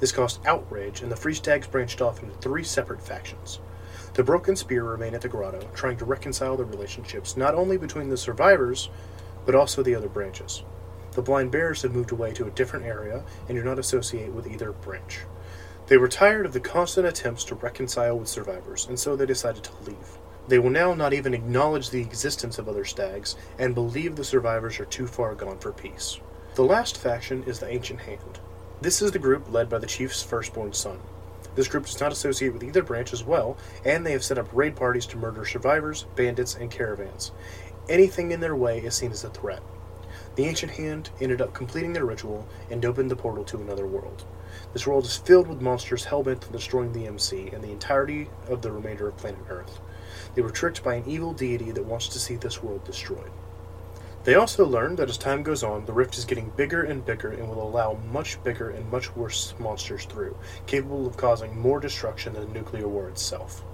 Speaker 1: This caused outrage, and the Free Stags branched off into three separate factions. The Broken Spear remain at the grotto, trying to reconcile the relationships not only between the survivors, but also the other branches. The Blind Bears have moved away to a different area and do not associate with either branch. They were tired of the constant attempts to reconcile with survivors, and so they decided to leave. They will now not even acknowledge the existence of other stags and believe the survivors are too far gone for peace. The last faction is the Ancient Hand. This is the group led by the chief's firstborn son. This group does not associate with either branch as well, and they have set up raid parties to murder survivors, bandits, and caravans. Anything in their way is seen as a threat. The Ancient Hand ended up completing their ritual and opened the portal to another world. This world is filled with monsters hell-bent on destroying the MC and the entirety of the remainder of planet Earth. They were tricked by an evil deity that wants to see this world destroyed. They also learn that as time goes on, the rift is getting bigger and bigger and will allow much bigger and much worse monsters through, capable of causing more destruction than the nuclear war itself.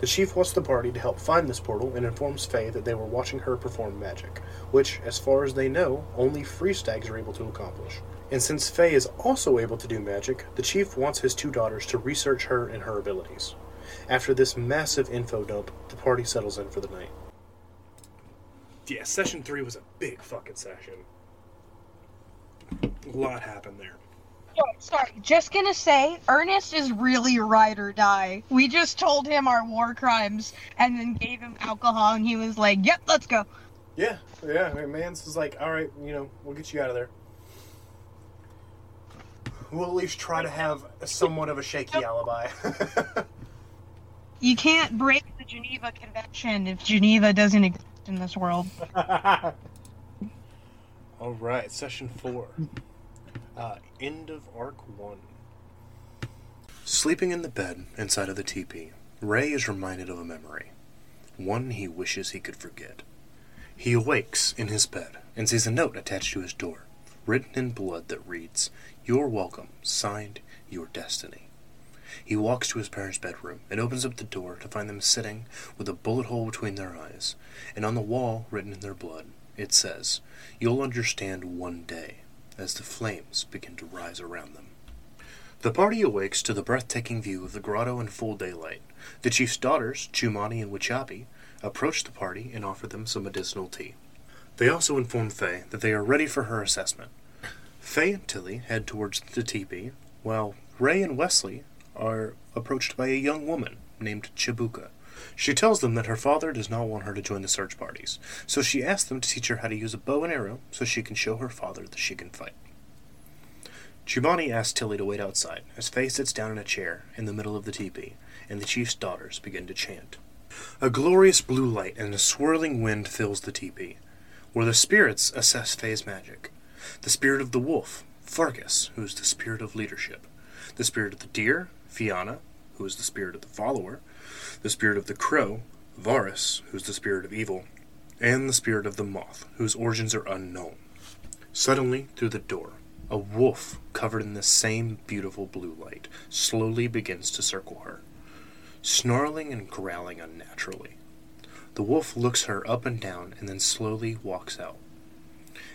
Speaker 1: The chief wants the party to help find this portal and informs Faye that they were watching her perform magic, which, as far as they know, only free stags are able to accomplish. And since Faye is also able to do magic, the chief wants his two daughters to research her and her abilities. After this massive info dump, the party settles in for the night. Yeah, session three was a big fucking session. A lot happened there.
Speaker 3: Sorry, sorry, just gonna say, Ernest is really ride or die. We just told him our war crimes and then gave him alcohol, and he was like, "Yep, let's go."
Speaker 1: Yeah, yeah. I mean, Mans was like, all right, you know, we'll get you out of there. We'll at least try to have somewhat of a shaky alibi. [laughs]
Speaker 3: You can't break the Geneva Convention if Geneva doesn't exist in this world. [laughs]
Speaker 1: all right, session four. Uh, end of arc one. Sleeping in the bed inside of the teepee, Ray is reminded of a memory, one he wishes he could forget. He awakes in his bed and sees a note attached to his door, written in blood that reads, You're welcome, signed, Your Destiny. He walks to his parents' bedroom and opens up the door to find them sitting with a bullet hole between their eyes, and on the wall, written in their blood, it says, You'll understand one day, as the flames begin to rise around them. The party awakes to the breathtaking view of the grotto in full daylight. The chief's daughters, Chumani and Wichapi, approach the party and offer them some medicinal tea. They also inform Faye that they are ready for her assessment. Faye and Tilly head towards the teepee, while Ray and Wesley are approached by a young woman named Chibuka. She tells them that her father does not want her to join the search parties, so she asks them to teach her how to use a bow and arrow so she can show her father that she can fight. Chumani asks Tilly to wait outside as Faye sits down in a chair in the middle of the teepee, and the chief's daughters begin to chant. A glorious blue light and a swirling wind fills the teepee, where the spirits assess Faye's magic. The spirit of the wolf, Fargus, who is the spirit of leadership, the spirit of the deer, Fianna, who is the spirit of the follower, the spirit of the crow, Varus, who's the spirit of evil, and the spirit of the moth, whose origins are unknown. Suddenly, through the door, a wolf covered in the same beautiful blue light slowly begins to circle her, snarling and growling unnaturally. The wolf looks her up and down and then slowly walks out.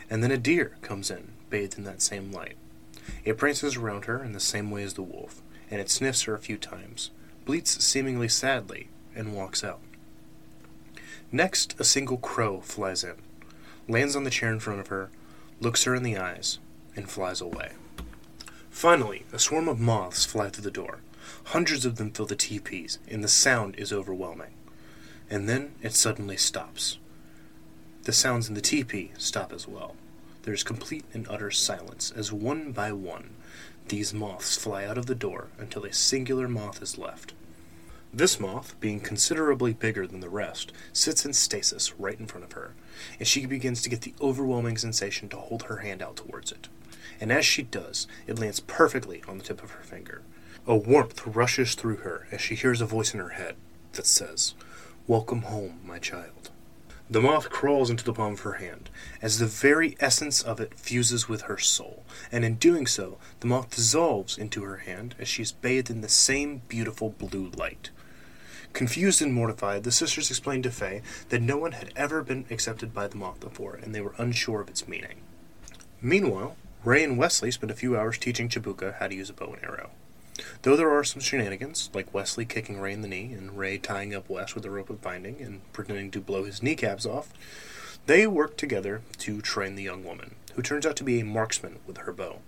Speaker 1: And then a deer comes in, bathed in that same light. It prances around her in the same way as the wolf, and it sniffs her a few times, bleats seemingly sadly, and walks out. Next, a single crow flies in, lands on the chair in front of her, looks her in the eyes, and flies away. Finally, a swarm of moths fly through the door. Hundreds of them fill the teepees, and the sound is overwhelming. And then it suddenly stops. The sounds in the teepee stop as well. There is complete and utter silence as one by one these moths fly out of the door until a singular moth is left. This moth, being considerably bigger than the rest, sits in stasis right in front of her, and she begins to get the overwhelming sensation to hold her hand out towards it. And as she does, it lands perfectly on the tip of her finger. A warmth rushes through her as she hears a voice in her head that says, Welcome home, my child. The moth crawls into the palm of her hand, as the very essence of it fuses with her soul, and in doing so, the moth dissolves into her hand as she is bathed in the same beautiful blue light. Confused and mortified, the sisters explained to Faye that no one had ever been accepted by the moth before, and they were unsure of its meaning. Meanwhile, Ray and Wesley spent a few hours teaching Chibuka how to use a bow and arrow. Though there are some shenanigans, like Wesley kicking Ray in the knee and Ray tying up Wes with a rope of binding and pretending to blow his kneecaps off, they work together to train the young woman, who turns out to be a marksman with her bow.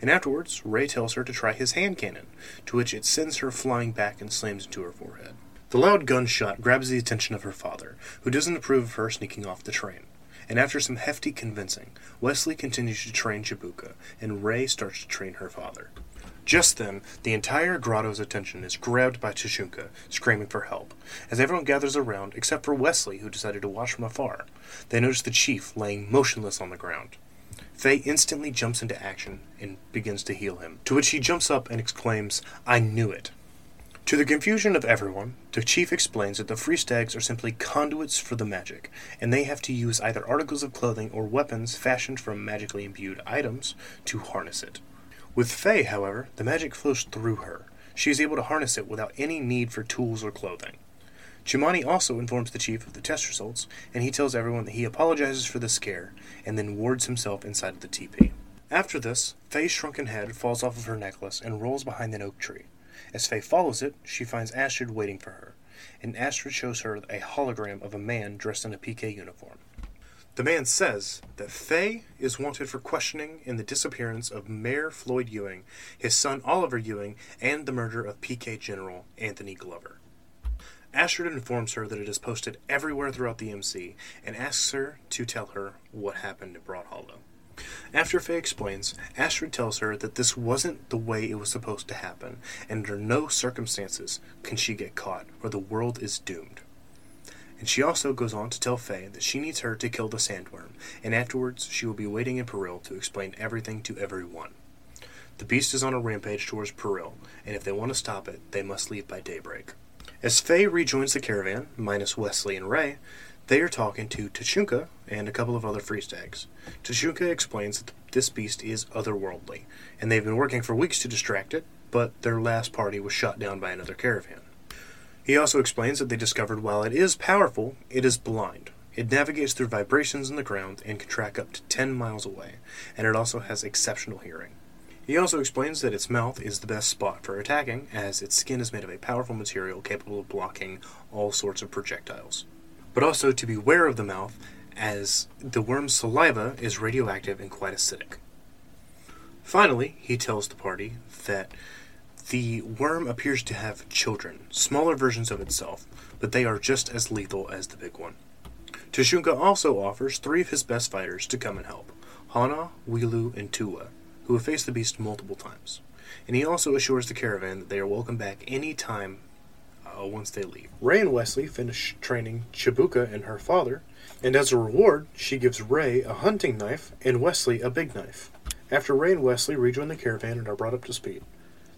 Speaker 1: And afterwards, Ray tells her to try his hand cannon, to which it sends her flying back and slams into her forehead. The loud gunshot grabs the attention of her father, who doesn't approve of her sneaking off the train. And after some hefty convincing, Wesley continues to train Chibuka, and Ray starts to train her father. Just then, the entire grotto's attention is grabbed by Tashunka, screaming for help. As everyone gathers around, except for Wesley, who decided to watch from afar, they notice the chief laying motionless on the ground. Faye instantly jumps into action and begins to heal him, to which he jumps up and exclaims, I knew it. To the confusion of everyone, the chief explains that the free stags are simply conduits for the magic, and they have to use either articles of clothing or weapons fashioned from magically imbued items to harness it. With Faye, however, the magic flows through her. She is able to harness it without any need for tools or clothing. Chumani also informs the chief of the test results, and he tells everyone that he apologizes for the scare, and then wards himself inside of the teepee. After this, Faye's shrunken head falls off of her necklace and rolls behind an oak tree. As Faye follows it, she finds Astrid waiting for her, and Astrid shows her a hologram of a man dressed in a PK uniform. The man says that Faye is wanted for questioning in the disappearance of Mayor Floyd Ewing, his son Oliver Ewing, and the murder of PK General Anthony Glover. Ashford informs her that it is posted everywhere throughout the MC and asks her to tell her what happened at Broad Hollow. After Faye explains, Astrid tells her that this wasn't the way it was supposed to happen, and under no circumstances can she get caught, or the world is doomed. And she also goes on to tell Faye that she needs her to kill the sandworm, and afterwards she will be waiting in Peril to explain everything to everyone. The beast is on a rampage towards Peril, and if they want to stop it, they must leave by daybreak. As Faye rejoins the caravan, minus Wesley and Ray, they are talking to Tashunka and a couple of other free stags. Tashunka explains that this beast is otherworldly, and they've been working for weeks to distract it, but their last party was shot down by another caravan. He also explains that they discovered while it is powerful, it is blind. It navigates through vibrations in the ground and can track up to 10 miles away, and it also has exceptional hearing. He also explains that its mouth is the best spot for attacking, as its skin is made of a powerful material capable of blocking all sorts of projectiles. But also to beware of the mouth, as the worm's saliva is radioactive and quite acidic. Finally, he tells the party that the worm appears to have children, smaller versions of itself, but they are just as lethal as the big one. Tashunka also offers three of his best fighters to come and help Hana, Wilu, and Tua, who have faced the beast multiple times. And he also assures the caravan that they are welcome back any time uh, once they leave. Ray and Wesley finish training Chibuka and her father, and as a reward, she gives Ray a hunting knife and Wesley a big knife. After Ray and Wesley rejoin the caravan and are brought up to speed,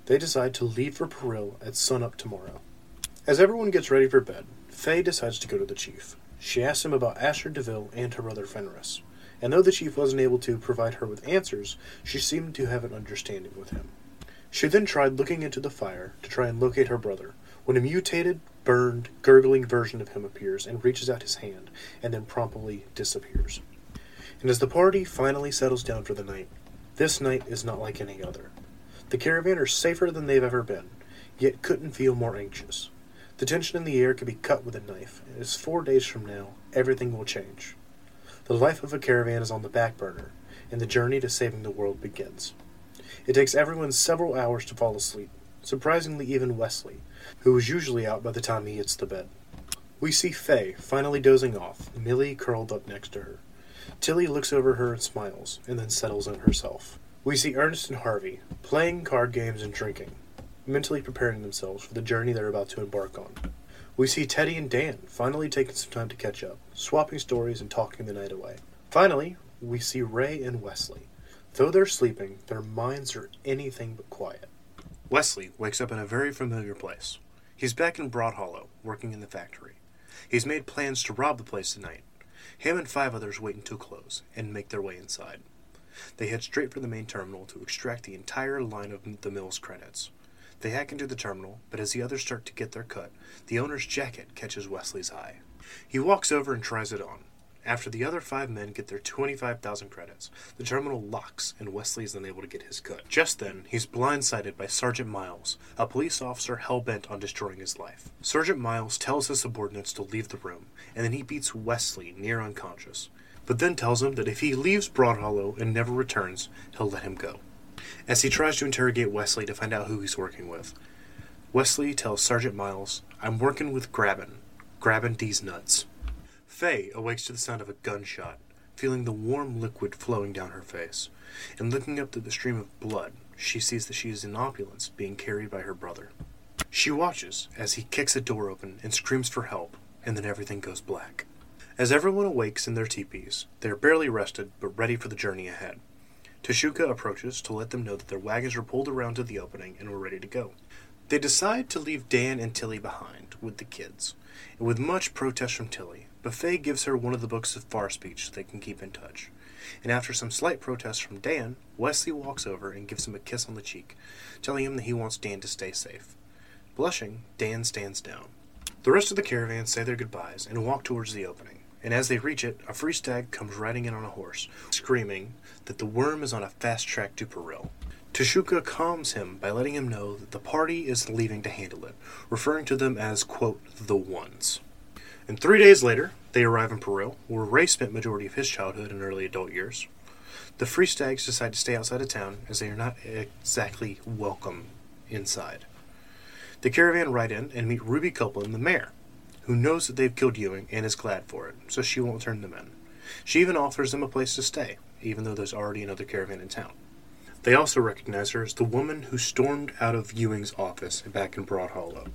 Speaker 1: They decide to leave for Peril at sunup tomorrow. As everyone gets ready for bed, Faye decides to go to the chief. She asks him about Asher DeVille and her brother Fenris, and though the chief wasn't able to provide her with answers, she seemed to have an understanding with him. She then tried looking into the fire to try and locate her brother, when a mutated, burned, gurgling version of him appears and reaches out his hand, and then promptly disappears. And as the party finally settles down for the night, this night is not like any other. The caravan are safer than they've ever been, yet couldn't feel more anxious. The tension in the air could be cut with a knife, as four days from now, everything will change. The life of a caravan is on the back burner, and the journey to saving the world begins. It takes everyone several hours to fall asleep, surprisingly, even Wesley, who is usually out by the time he hits the bed. We see Faye finally dozing off, Millie curled up next to her. Tilly looks over her and smiles, and then settles in herself. We see Ernest and Harvey playing card games and drinking, mentally preparing themselves for the journey they're about to embark on. We see Teddy and Dan finally taking some time to catch up, swapping stories and talking the night away. Finally, we see Ray and Wesley. Though they're sleeping, their minds are anything but quiet. Wesley wakes up in a very familiar place. He's back in Broad Hollow, working in the factory. He's made plans to rob the place tonight. Him and five others wait until close and make their way inside. They head straight for the main terminal to extract the entire line of the mill's credits. They hack into the terminal, but as the others start to get their cut, the owner's jacket catches Wesley's eye. He walks over and tries it on. After the other five men get their 25,000 credits, the terminal locks and Wesley is unable to get his cut. Just then, he's blindsided by Sergeant Miles, a police officer hell bent on destroying his life. Sergeant Miles tells his subordinates to leave the room, and then he beats Wesley near unconscious, but then tells him that if he leaves Broad Hollow and never returns, he'll let him go. As he tries to interrogate Wesley to find out who he's working with, Wesley tells Sergeant Miles, I'm working with Grabbin. Grabbin these nuts. Faye awakes to the sound of a gunshot, feeling the warm liquid flowing down her face, and looking up to the stream of blood, she sees that she is in opulence being carried by her brother. She watches as he kicks a door open and screams for help, and then everything goes black. As everyone awakes in their teepees, they are barely rested but ready for the journey ahead. Tashunka approaches to let them know that their wagons were pulled around to the opening and were ready to go. They decide to leave Dan and Tilly behind with the kids, and with much protest from Tilly, Buffet gives her one of the books of far speech so they can keep in touch. And after some slight protest from Dan, Wesley walks over and gives him a kiss on the cheek, telling him that he wants Dan to stay safe. Blushing, Dan stands down. The rest of the caravan say their goodbyes and walk towards the opening. And as they reach it, a free stag comes riding in on a horse, screaming that the worm is on a fast track to Peril. Tashunka calms him by letting him know that the party is leaving to handle it, referring to them as, quote, the ones. And three days later, they arrive in Peril, where Ray spent majority of his childhood and early adult years. The Free Stags decide to stay outside of town as they are not exactly welcome inside. The caravan ride in and meet Ruby Copeland, the mayor, who knows that they've killed Ewing and is glad for it, so she won't turn them in. She even offers them a place to stay, even though there's already another caravan in town. They also recognize her as the woman who stormed out of Ewing's office back in Broad Hollow.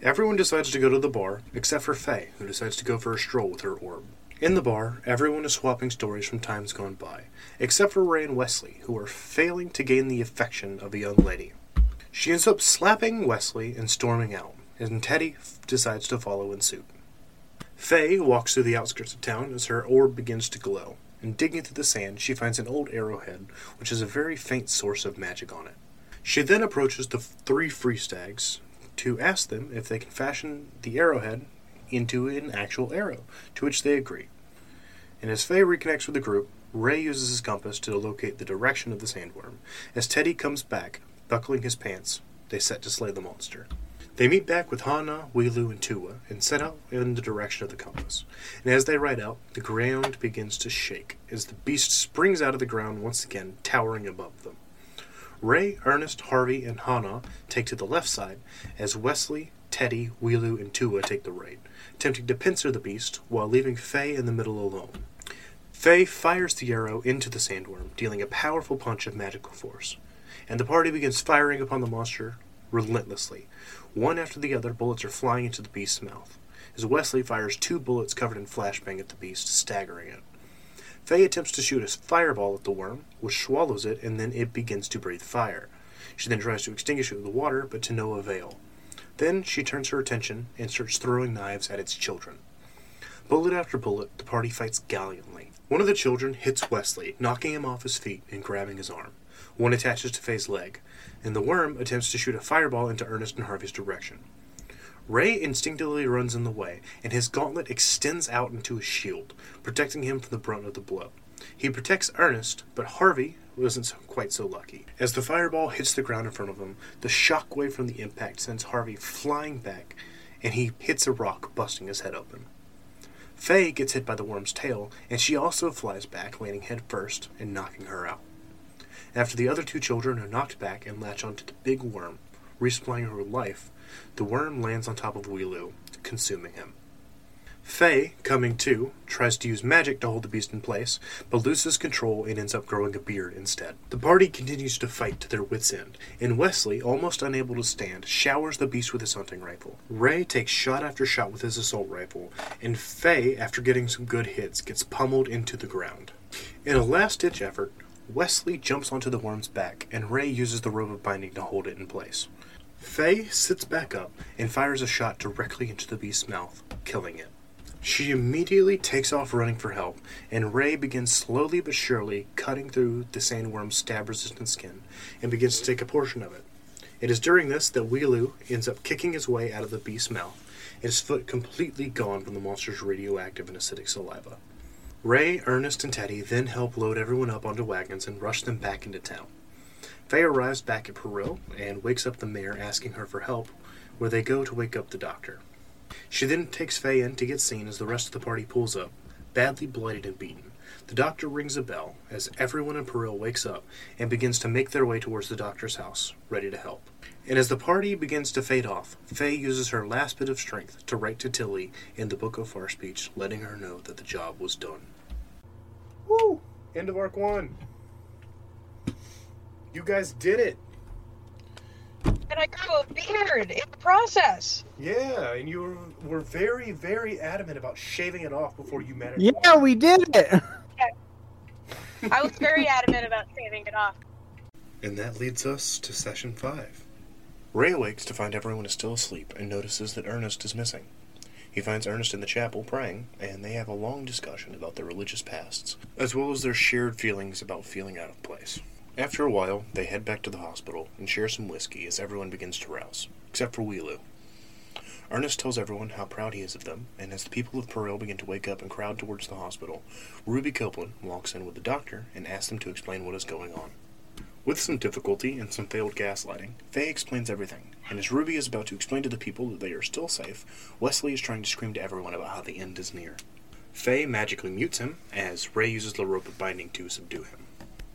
Speaker 1: Everyone decides to go to the bar, except for Faye, who decides to go for a stroll with her orb. In the bar, everyone is swapping stories from times gone by, except for Ray and Wesley, who are failing to gain the affection of a young lady. She ends up slapping Wesley and storming out, and Teddy decides to follow in suit. Faye walks through the outskirts of town as her orb begins to glow, and digging through the sand, she finds an old arrowhead, which has a very faint source of magic on it. She then approaches the three free stags to ask them if they can fashion the arrowhead into an actual arrow, to which they agree. And as Faye reconnects with the group, Ray uses his compass to locate the direction of the sandworm. As Teddy comes back, buckling his pants, they set to slay the monster. They meet back with Hana, Wheelu, and Tua and set out in the direction of the compass. And as they ride out, the ground begins to shake as the beast springs out of the ground once again, towering above them. Ray, Ernest, Harvey, and Hana take to the left side, as Wesley, Teddy, Wheelu, and Tua take the right, attempting to pincer the beast while leaving Faye in the middle alone. Faye fires the arrow into the sandworm, dealing a powerful punch of magical force, and the party begins firing upon the monster relentlessly. One after the other, bullets are flying into the beast's mouth, as Wesley fires two bullets covered in flashbang at the beast, staggering it. Faye attempts to shoot a fireball at the worm, which swallows it, and then it begins to breathe fire. She then tries to extinguish it with water, but to no avail. Then she turns her attention and starts throwing knives at its children. Bullet after bullet, the party fights gallantly. One of the children hits Wesley, knocking him off his feet and grabbing his arm. One attaches to Faye's leg, and the worm attempts to shoot a fireball into Ernest and Harvey's direction. Ray instinctively runs in the way, and his gauntlet extends out into a shield, protecting him from the brunt of the blow. He protects Ernest, but Harvey wasn't quite so lucky. As the fireball hits the ground in front of him, the shockwave from the impact sends Harvey flying back, and he hits a rock, busting his head open. Faye gets hit by the worm's tail, and she also flies back, landing head first and knocking her out. After the other two children are knocked back and latch onto the big worm, resupplying her life, the worm lands on top of Weelu, consuming him. Faye, coming to, tries to use magic to hold the beast in place, but loses control and ends up growing a beard instead. The party continues to fight to their wits' end, and Wesley, almost unable to stand, showers the beast with his hunting rifle. Ray takes shot after shot with his assault rifle, and Faye, after getting some good hits, gets pummeled into the ground. In a last ditch effort, Wesley jumps onto the worm's back, and Ray uses the rope of binding to hold it in place. Faye sits back up and fires a shot directly into the beast's mouth, killing it. She immediately takes off running for help, and Ray begins slowly but surely cutting through the sandworm's stab resistant skin and begins to take a portion of it. It is during this that Weelu ends up kicking his way out of the beast's mouth, his foot completely gone from the monster's radioactive and acidic saliva. Ray, Ernest, and Teddy then help load everyone up onto wagons and rush them back into town. Faye arrives back at Peril and wakes up the mayor asking her for help, where they go to wake up the doctor. She then takes Faye in to get seen as the rest of the party pulls up, badly bloodied and beaten. The doctor rings a bell as everyone in Peril wakes up and begins to make their way towards the doctor's house, ready to help. And as the party begins to fade off, Faye uses her last bit of strength to write to Tilly in the Book of Far speech, letting her know that the job was done. Woo! End of arc one. You guys did it.
Speaker 3: And I grew a beard in the process.
Speaker 1: Yeah, and you were, were very, very adamant about shaving it off before you met her.
Speaker 2: Yeah, we did it. [laughs]
Speaker 3: I was very adamant about shaving it off.
Speaker 1: And that leads us to session five. Ray awakes to find everyone is still asleep and notices that Ernest is missing. He finds Ernest in the chapel praying, and they have a long discussion about their religious pasts, as well as their shared feelings about feeling out of place. After a while, they head back to the hospital and share some whiskey as everyone begins to rouse, except for Weelu. Ernest tells everyone how proud he is of them, and as the people of Peril begin to wake up and crowd towards the hospital, Ruby Copeland walks in with the doctor and asks them to explain what is going on. With some difficulty and some failed gaslighting, Faye explains everything, and as Ruby is about to explain to the people that they are still safe, Wesley is trying to scream to everyone about how the end is near. Faye magically mutes him, as Ray uses the rope of binding to subdue him.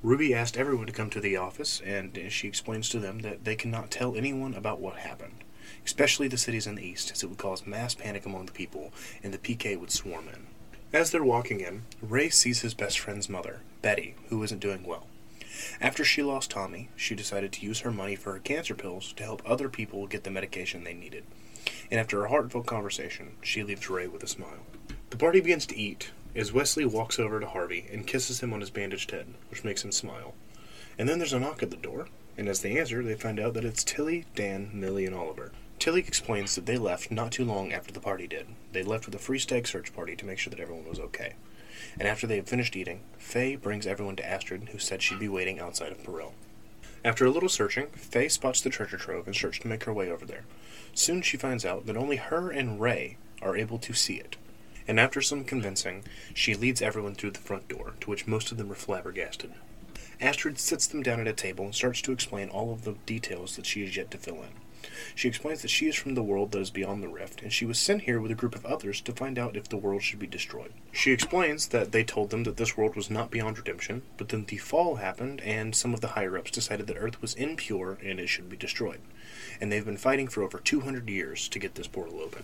Speaker 1: Ruby asked everyone to come to the office, and she explains to them that they cannot tell anyone about what happened, especially the cities in the east, as it would cause mass panic among the people, and the PK would swarm in. As they're walking in, Ray sees his best friend's mother, Betty, who isn't doing well. After she lost Tommy, she decided to use her money for her cancer pills to help other people get the medication they needed. And after a heartfelt conversation, she leaves Ray with a smile. The party begins to eat as Wesley walks over to Harvey and kisses him on his bandaged head, which makes him smile. And then there's a knock at the door, and as they answer, they find out that it's Tilly, Dan, Millie, and Oliver. Tilly explains that they left not too long after the party did. They left with a free stag search party to make sure that everyone was okay. And after they had finished eating, Faye brings everyone to Astrid, who said she'd be waiting outside of Peril. After a little searching, Faye spots the treasure trove and starts to make her way over there. Soon she finds out that only her and Ray are able to see it. And after some convincing, she leads everyone through the front door, to which most of them are flabbergasted. Astrid sits them down at a table and starts to explain all of the details that she has yet to fill in. She explains that she is from the world that is beyond the rift, and she was sent here with a group of others to find out if the world should be destroyed. She explains that they told them that this world was not beyond redemption, but then the fall happened, and some of the higher ups decided that Earth was impure and it should be destroyed. And they've been fighting for over 200 years to get this portal open.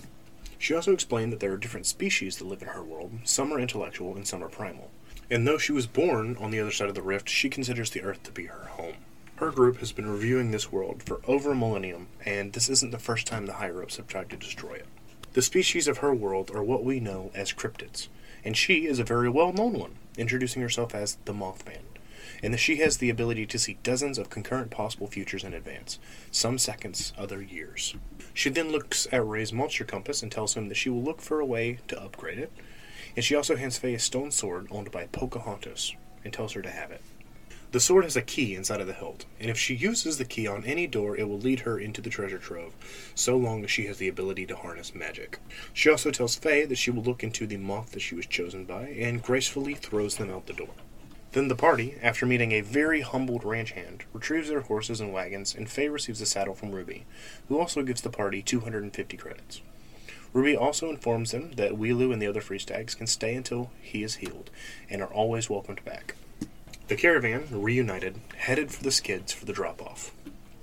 Speaker 1: She also explained that there are different species that live in her world. Some are intellectual and some are primal. And though she was born on the other side of the rift, she considers the Earth to be her home. Her group has been reviewing this world for over a millennium, and this isn't the first time the higher ups have tried to destroy it. The species of her world are what we know as cryptids, and she is a very well known one, introducing herself as the Mothman. and that she has the ability to see dozens of concurrent possible futures in advance, some seconds, other years. She then looks at Ray's monster compass and tells him that she will look for a way to upgrade it, and she also hands Faye a stone sword owned by Pocahontas and tells her to have it. The sword has a key inside of the hilt, and if she uses the key on any door, it will lead her into the treasure trove, so long as she has the ability to harness magic. She also tells Faye that she will look into the moth that she was chosen by, and gracefully throws them out the door. Then the party, after meeting a very humbled ranch hand, retrieves their horses and wagons, and Faye receives a saddle from Ruby, who also gives the party 250 credits. Ruby also informs them that Weelu and the other Freestags can stay until he is healed, and are always welcomed back. The caravan, reunited, headed for the skids for the drop off.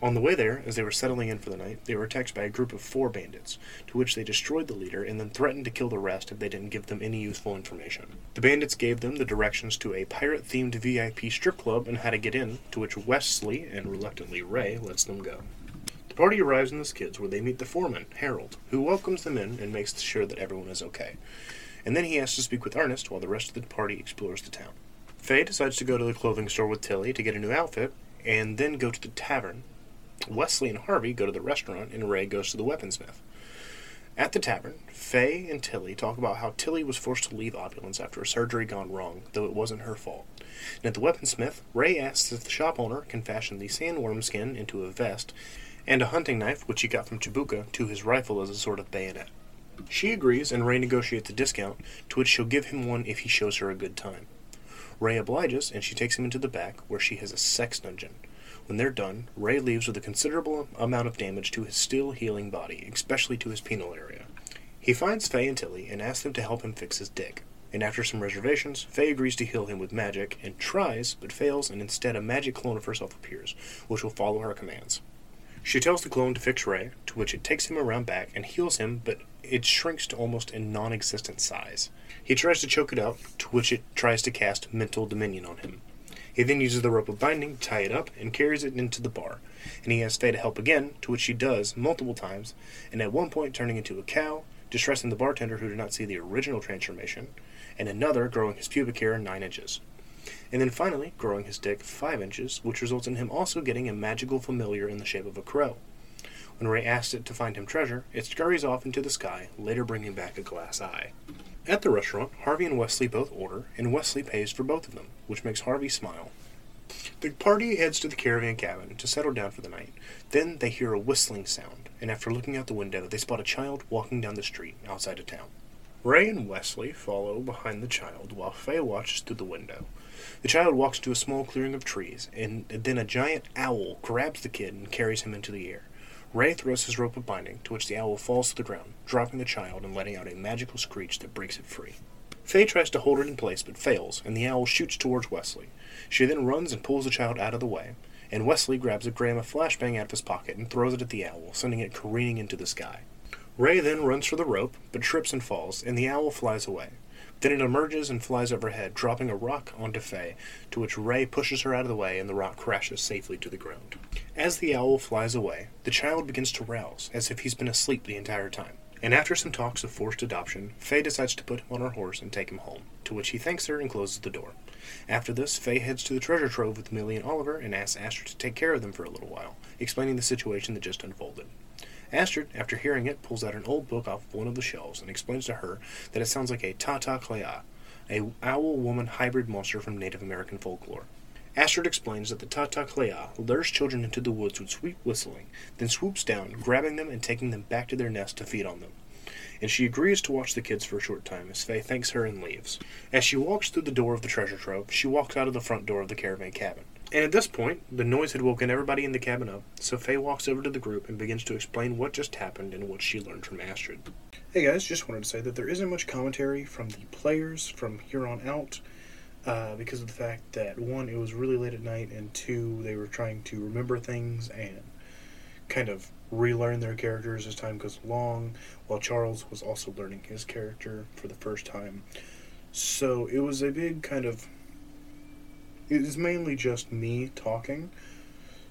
Speaker 1: On the way there, as they were settling in for the night, they were attacked by a group of four bandits, to which they destroyed the leader and then threatened to kill the rest if they didn't give them any useful information. The bandits gave them the directions to a pirate themed VIP strip club and how to get in, to which Wesley and reluctantly Ray lets them go. The party arrives in the skids where they meet the foreman, Harold, who welcomes them in and makes sure that everyone is okay. And then he asks to speak with Ernest while the rest of the party explores the town. Faye decides to go to the clothing store with Tilly to get a new outfit, and then go to the tavern. Wesley and Harvey go to the restaurant, and Ray goes to the weaponsmith. At the tavern, Faye and Tilly talk about how Tilly was forced to leave Opulence after a surgery gone wrong, though it wasn't her fault. And at the weaponsmith, Ray asks if the shop owner can fashion the sandworm skin into a vest and a hunting knife, which he got from Chibuka, to his rifle as a sort of bayonet. She agrees, and Ray negotiates a discount, to which she'll give him one if he shows her a good time. Ray obliges, and she takes him into the back, where she has a sex dungeon. When they're done, Ray leaves with a considerable amount of damage to his still healing body, especially to his penile area. He finds Faye and Tilly and asks them to help him fix his dick. And after some reservations, Faye agrees to heal him with magic and tries, but fails, and instead a magic clone of herself appears, which will follow her commands. She tells the clone to fix Ray, to which it takes him around back and heals him, but it shrinks to almost a non existent size. He tries to choke it out, to which it tries to cast mental dominion on him. He then uses the rope of binding to tie it up and carries it into the bar, and he asks Faye to help again, to which she does multiple times, and at one point turning into a cow, distressing the bartender who did not see the original transformation, and another growing his pubic hair nine inches. And then finally, growing his dick five inches, which results in him also getting a magical familiar in the shape of a crow. When Ray asks it to find him treasure, it scurries off into the sky, later bringing back a glass eye. At the restaurant, Harvey and Wesley both order, and Wesley pays for both of them, which makes Harvey smile. The party heads to the caravan cabin to settle down for the night. Then they hear a whistling sound, and after looking out the window, they spot a child walking down the street outside of town. Ray and Wesley follow behind the child while Faye watches through the window. The child walks to a small clearing of trees, and then a giant owl grabs the kid and carries him into the air. Ray throws his rope of binding, to which the owl falls to the ground, dropping the child and letting out a magical screech that breaks it free. Faye tries to hold it in place but fails, and the owl shoots towards Wesley. She then runs and pulls the child out of the way, and Wesley grabs a gram of flashbang out of his pocket and throws it at the owl, sending it careening into the sky. Ray then runs for the rope, but trips and falls, and the owl flies away. Then it emerges and flies overhead, dropping a rock onto Faye, to which Ray pushes her out of the way and the rock crashes safely to the ground. As the owl flies away, the child begins to rouse, as if he's been asleep the entire time. And after some talks of forced adoption, Faye decides to put him on her horse and take him home, to which he thanks her and closes the door. After this, Faye heads to the treasure trove with Millie and Oliver and asks Astrid to take care of them for a little while, explaining the situation that just unfolded. Astrid, after hearing it, pulls out an old book off one of the shelves and explains to her that it sounds like a Tata Clea, a owl-woman hybrid monster from Native American folklore. Astrid explains that the Tata Clea lures children into the woods with sweet whistling, then swoops down, grabbing them and taking them back to their nest to feed on them. And she agrees to watch the kids for a short time as Faye thanks her and leaves. As she walks through the door of the treasure trove, she walks out of the front door of the caravan cabin. And at this point, the noise had woken everybody in the cabin up, so Faye walks over to the group and begins to explain what just happened and what she learned from Astrid. Hey guys, just wanted to say that there isn't much commentary from the players from here on out, uh, because of the fact that one, it was really late at night, and two, they were trying to remember things and kind of relearn their characters as time goes along, while Charles was also learning his character for the first time. So it was a big kind of it is mainly just me talking.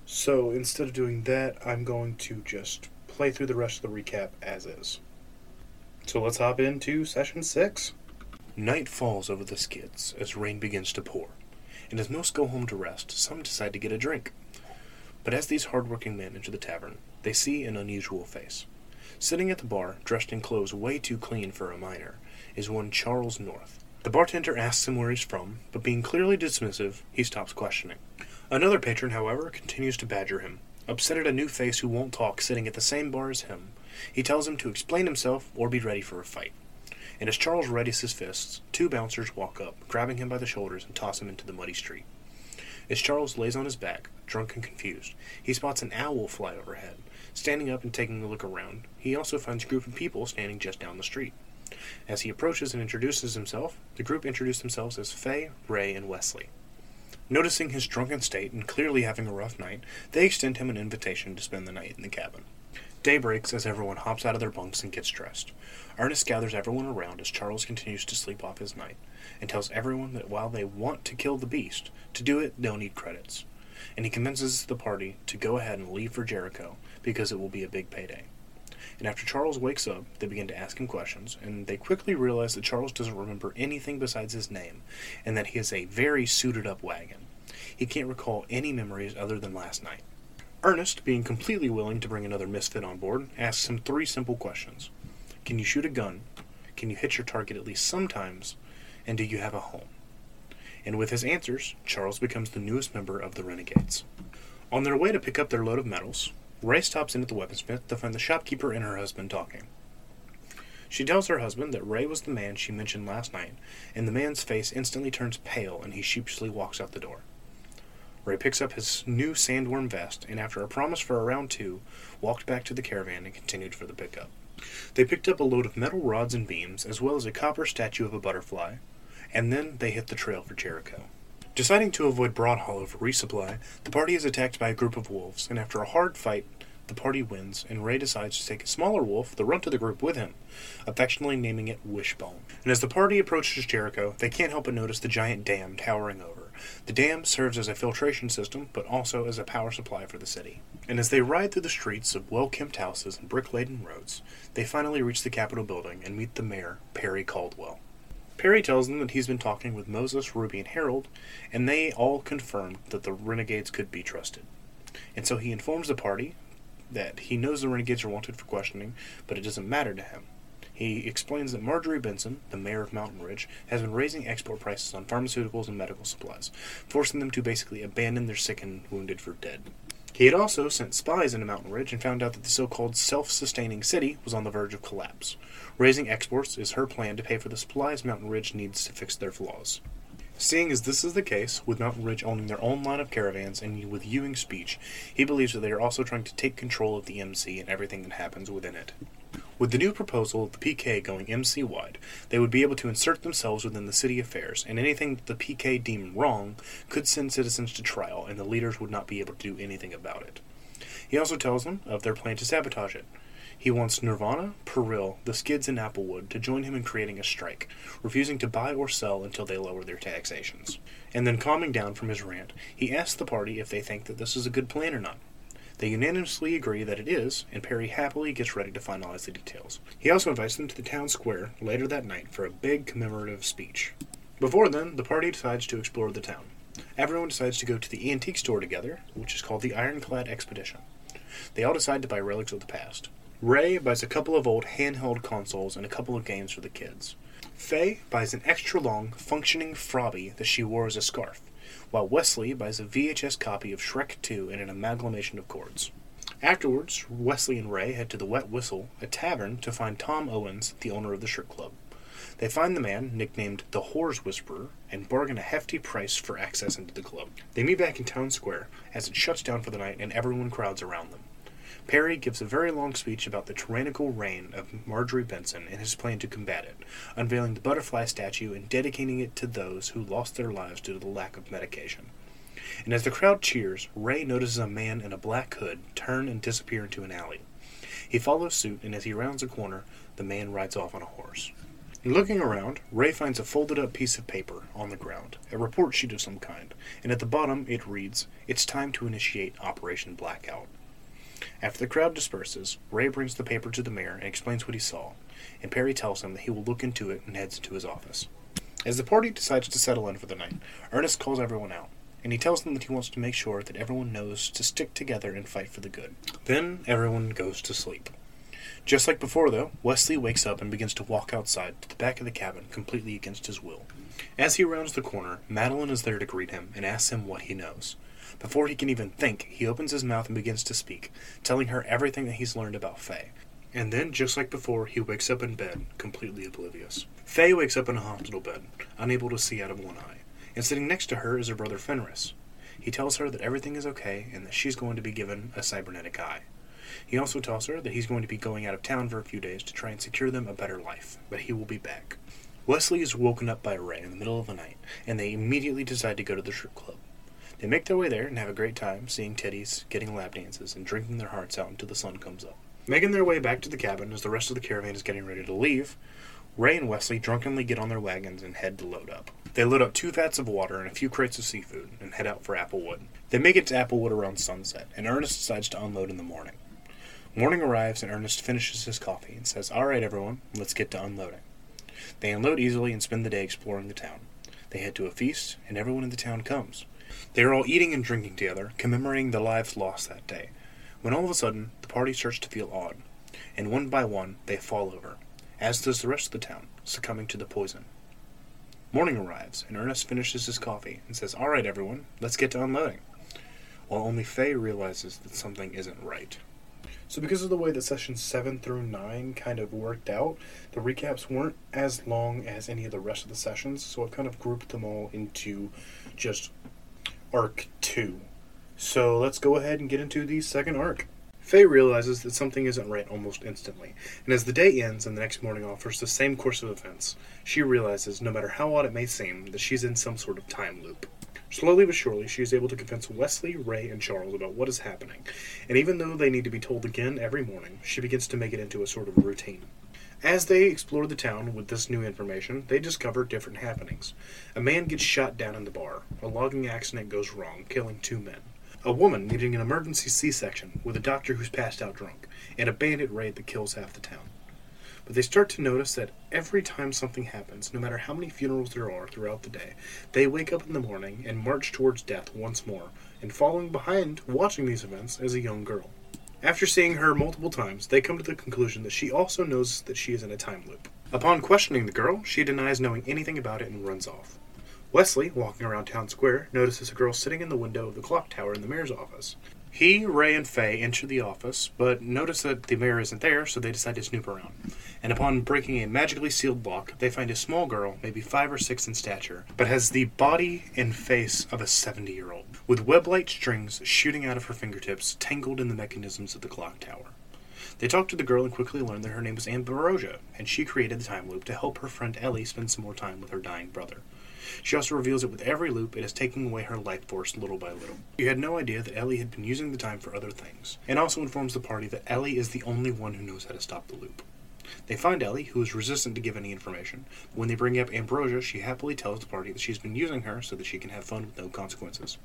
Speaker 1: So instead of doing that, I'm going to just play through the rest of the recap as is. So let's hop into session 6. Night falls over the skids as rain begins to pour. and as most go home to rest, some decide to get a drink. But as these hard-working men enter the tavern, they see an unusual face. Sitting at the bar, dressed in clothes way too clean for a miner, is one Charles North. The bartender asks him where he's from, but being clearly dismissive, he stops questioning. Another patron, however, continues to badger him, upset at a new face who won't talk sitting at the same bar as him. He tells him to explain himself or be ready for a fight. And as Charles readies his fists, two bouncers walk up, grabbing him by the shoulders and toss him into the muddy street. As Charles lays on his back, drunk and confused, he spots an owl fly overhead. Standing up and taking a look around, he also finds a group of people standing just down the street. As he approaches and introduces himself, the group introduce themselves as Faye, Ray, and Wesley. Noticing his drunken state and clearly having a rough night, they extend him an invitation to spend the night in the cabin. Day breaks as everyone hops out of their bunks and gets dressed. Ernest gathers everyone around as Charles continues to sleep off his night, and tells everyone that while they want to kill the beast, to do it they'll need credits. And he convinces the party to go ahead and leave for Jericho because it will be a big payday. And after Charles wakes up, they begin to ask him questions, and they quickly realize that Charles doesn't remember anything besides his name, and that he is a very suited up wagon. He can't recall any memories other than last night. Ernest, being completely willing to bring another misfit on board, asks him three simple questions Can you shoot a gun? Can you hit your target at least sometimes? And do you have a home? And with his answers, Charles becomes the newest member of the Renegades. On their way to pick up their load of metals, Ray stops in at the weaponsmith to find the shopkeeper and her husband talking. She tells her husband that Ray was the man she mentioned last night, and the man's face instantly turns pale and he sheepishly walks out the door. Ray picks up his new sandworm vest and, after a promise for a round two, walked back to the caravan and continued for the pickup. They picked up a load of metal rods and beams, as well as a copper statue of a butterfly, and then they hit the trail for Jericho. Deciding to avoid Broad Hollow for resupply, the party is attacked by a group of wolves, and after a hard fight, the party wins, and Ray decides to take a smaller wolf, the runt of the group, with him, affectionately naming it Wishbone. And as the party approaches Jericho, they can't help but notice the giant dam towering over. The dam serves as a filtration system, but also as a power supply for the city. And as they ride through the streets of well kept houses and brick laden roads, they finally reach the Capitol building and meet the mayor, Perry Caldwell. Perry tells them that he's been talking with Moses, Ruby, and Harold, and they all confirmed that the renegades could be trusted. And so he informs the party that he knows the renegades are wanted for questioning, but it doesn't matter to him. He explains that Marjorie Benson, the mayor of Mountain Ridge, has been raising export prices on pharmaceuticals and medical supplies, forcing them to basically abandon their sick and wounded for dead. He had also sent spies into Mountain Ridge and found out that the so called self sustaining city was on the verge of collapse. Raising exports is her plan to pay for the supplies Mountain Ridge needs to fix their flaws. Seeing as this is the case, with Mountain Ridge owning their own line of caravans and with Ewing's speech, he believes that they are also trying to take control of the MC and everything that happens within it. With the new proposal of the PK going MC wide, they would be able to insert themselves within the city affairs, and anything that the PK deemed wrong could send citizens to trial, and the leaders would not be able to do anything about it. He also tells them of their plan to sabotage it. He wants Nirvana, Peril, the Skids, and Applewood to join him in creating a strike, refusing to buy or sell until they lower their taxations. And then, calming down from his rant, he asks the party if they think that this is a good plan or not. They unanimously agree that it is, and Perry happily gets ready to finalize the details. He also invites them to the town square later that night for a big commemorative speech. Before then, the party decides to explore the town. Everyone decides to go to the antique store together, which is called the Ironclad Expedition. They all decide to buy relics of the past. Ray buys a couple of old handheld consoles and a couple of games for the kids. Faye buys an extra long, functioning Frobby that she wore as a scarf while Wesley buys a VHS copy of Shrek 2 and an amalgamation of chords. Afterwards, Wesley and Ray head to the Wet Whistle, a tavern, to find Tom Owens, the owner of the strip club. They find the man, nicknamed the Whores Whisperer, and bargain a hefty price for access into the club. They meet back in town square as it shuts down for the night and everyone crowds around them. Perry gives a very long speech about the tyrannical reign of Marjorie Benson and his plan to combat it, unveiling the butterfly statue and dedicating it to those who lost their lives due to the lack of medication. And as the crowd cheers, Ray notices a man in a black hood turn and disappear into an alley. He follows suit, and as he rounds a corner, the man rides off on a horse. Looking around, Ray finds a folded up piece of paper on the ground, a report sheet of some kind, and at the bottom it reads, It's time to initiate Operation Blackout. After the crowd disperses, Ray brings the paper to the mayor and explains what he saw, and Perry tells him that he will look into it and heads into his office. As the party decides to settle in for the night, Ernest calls everyone out, and he tells them that he wants to make sure that everyone knows to stick together and fight for the good. Then everyone goes to sleep. Just like before, though, Wesley wakes up and begins to walk outside to the back of the cabin completely against his will. As he rounds the corner, Madeline is there to greet him and asks him what he knows. Before he can even think, he opens his mouth and begins to speak, telling her everything that he's learned about Faye. And then, just like before, he wakes up in bed, completely oblivious. Faye wakes up in a hospital bed, unable to see out of one eye, and sitting next to her is her brother Fenris. He tells her that everything is okay and that she's going to be given a cybernetic eye. He also tells her that he's going to be going out of town for a few days to try and secure them a better life, but he will be back. Wesley is woken up by Ray in the middle of the night, and they immediately decide to go to the strip club. They make their way there and have a great time seeing teddies, getting lap dances, and drinking their hearts out until the sun comes up. Making their way back to the cabin as the rest of the caravan is getting ready to leave, Ray and Wesley drunkenly get on their wagons and head to load up. They load up two vats of water and a few crates of seafood and head out for Applewood. They make it to Applewood around sunset, and Ernest decides to unload in the morning. Morning arrives, and Ernest finishes his coffee and says, All right, everyone, let's get to unloading. They unload easily and spend the day exploring the town. They head to a feast, and everyone in the town comes. They are all eating and drinking together, commemorating the lives lost that day, when all of a sudden the party starts to feel odd, and one by one they fall over, as does the rest of the town, succumbing to the poison. Morning arrives, and Ernest finishes his coffee and says, All right, everyone, let's get to unloading. While only Faye realizes that something isn't right. So, because of the way that sessions 7 through 9 kind of worked out, the recaps weren't as long as any of the rest of the sessions, so I've kind of grouped them all into just arc 2. So, let's go ahead and get into the second arc. Faye realizes that something isn't right almost instantly, and as the day ends and the next morning offers the same course of events, she realizes, no matter how odd it may seem, that she's in some sort of time loop. Slowly but surely, she is able to convince Wesley, Ray, and Charles about what is happening, and even though they need to be told again every morning, she begins to make it into a sort of routine. As they explore the town with this new information, they discover different happenings. A man gets shot down in the bar, a logging accident goes wrong, killing two men. A woman needing an emergency C section with a doctor who's passed out drunk, and a bandit raid that kills half the town. But they start to notice that every time something happens, no matter how many funerals there are throughout the day, they wake up in the morning and march towards death once more, and following behind, watching these events, is a young girl. After seeing her multiple times, they come to the conclusion that she also knows that she is in a time loop. Upon questioning the girl, she denies knowing anything about it and runs off. Wesley, walking around town square, notices a girl sitting in the window of the clock tower in the mayor's office. He, Ray, and Faye enter the office, but notice that the mayor isn't there, so they decide to snoop around. And upon breaking a magically sealed lock, they find a small girl, maybe five or six in stature, but has the body and face of a 70 year old, with web like strings shooting out of her fingertips, tangled in the mechanisms of the clock tower. They talk to the girl and quickly learn that her name is Ambrosia, and she created the time loop to help her friend Ellie spend some more time with her dying brother. She also reveals that with every loop, it is taking away her life force little by little. You had no idea that Ellie had been using the time for other things, and also informs the party that Ellie is the only one who knows how to stop the loop. They find Ellie, who is resistant to give any information. When they bring up Ambrosia, she happily tells the party that she's been using her so that she can have fun with no consequences.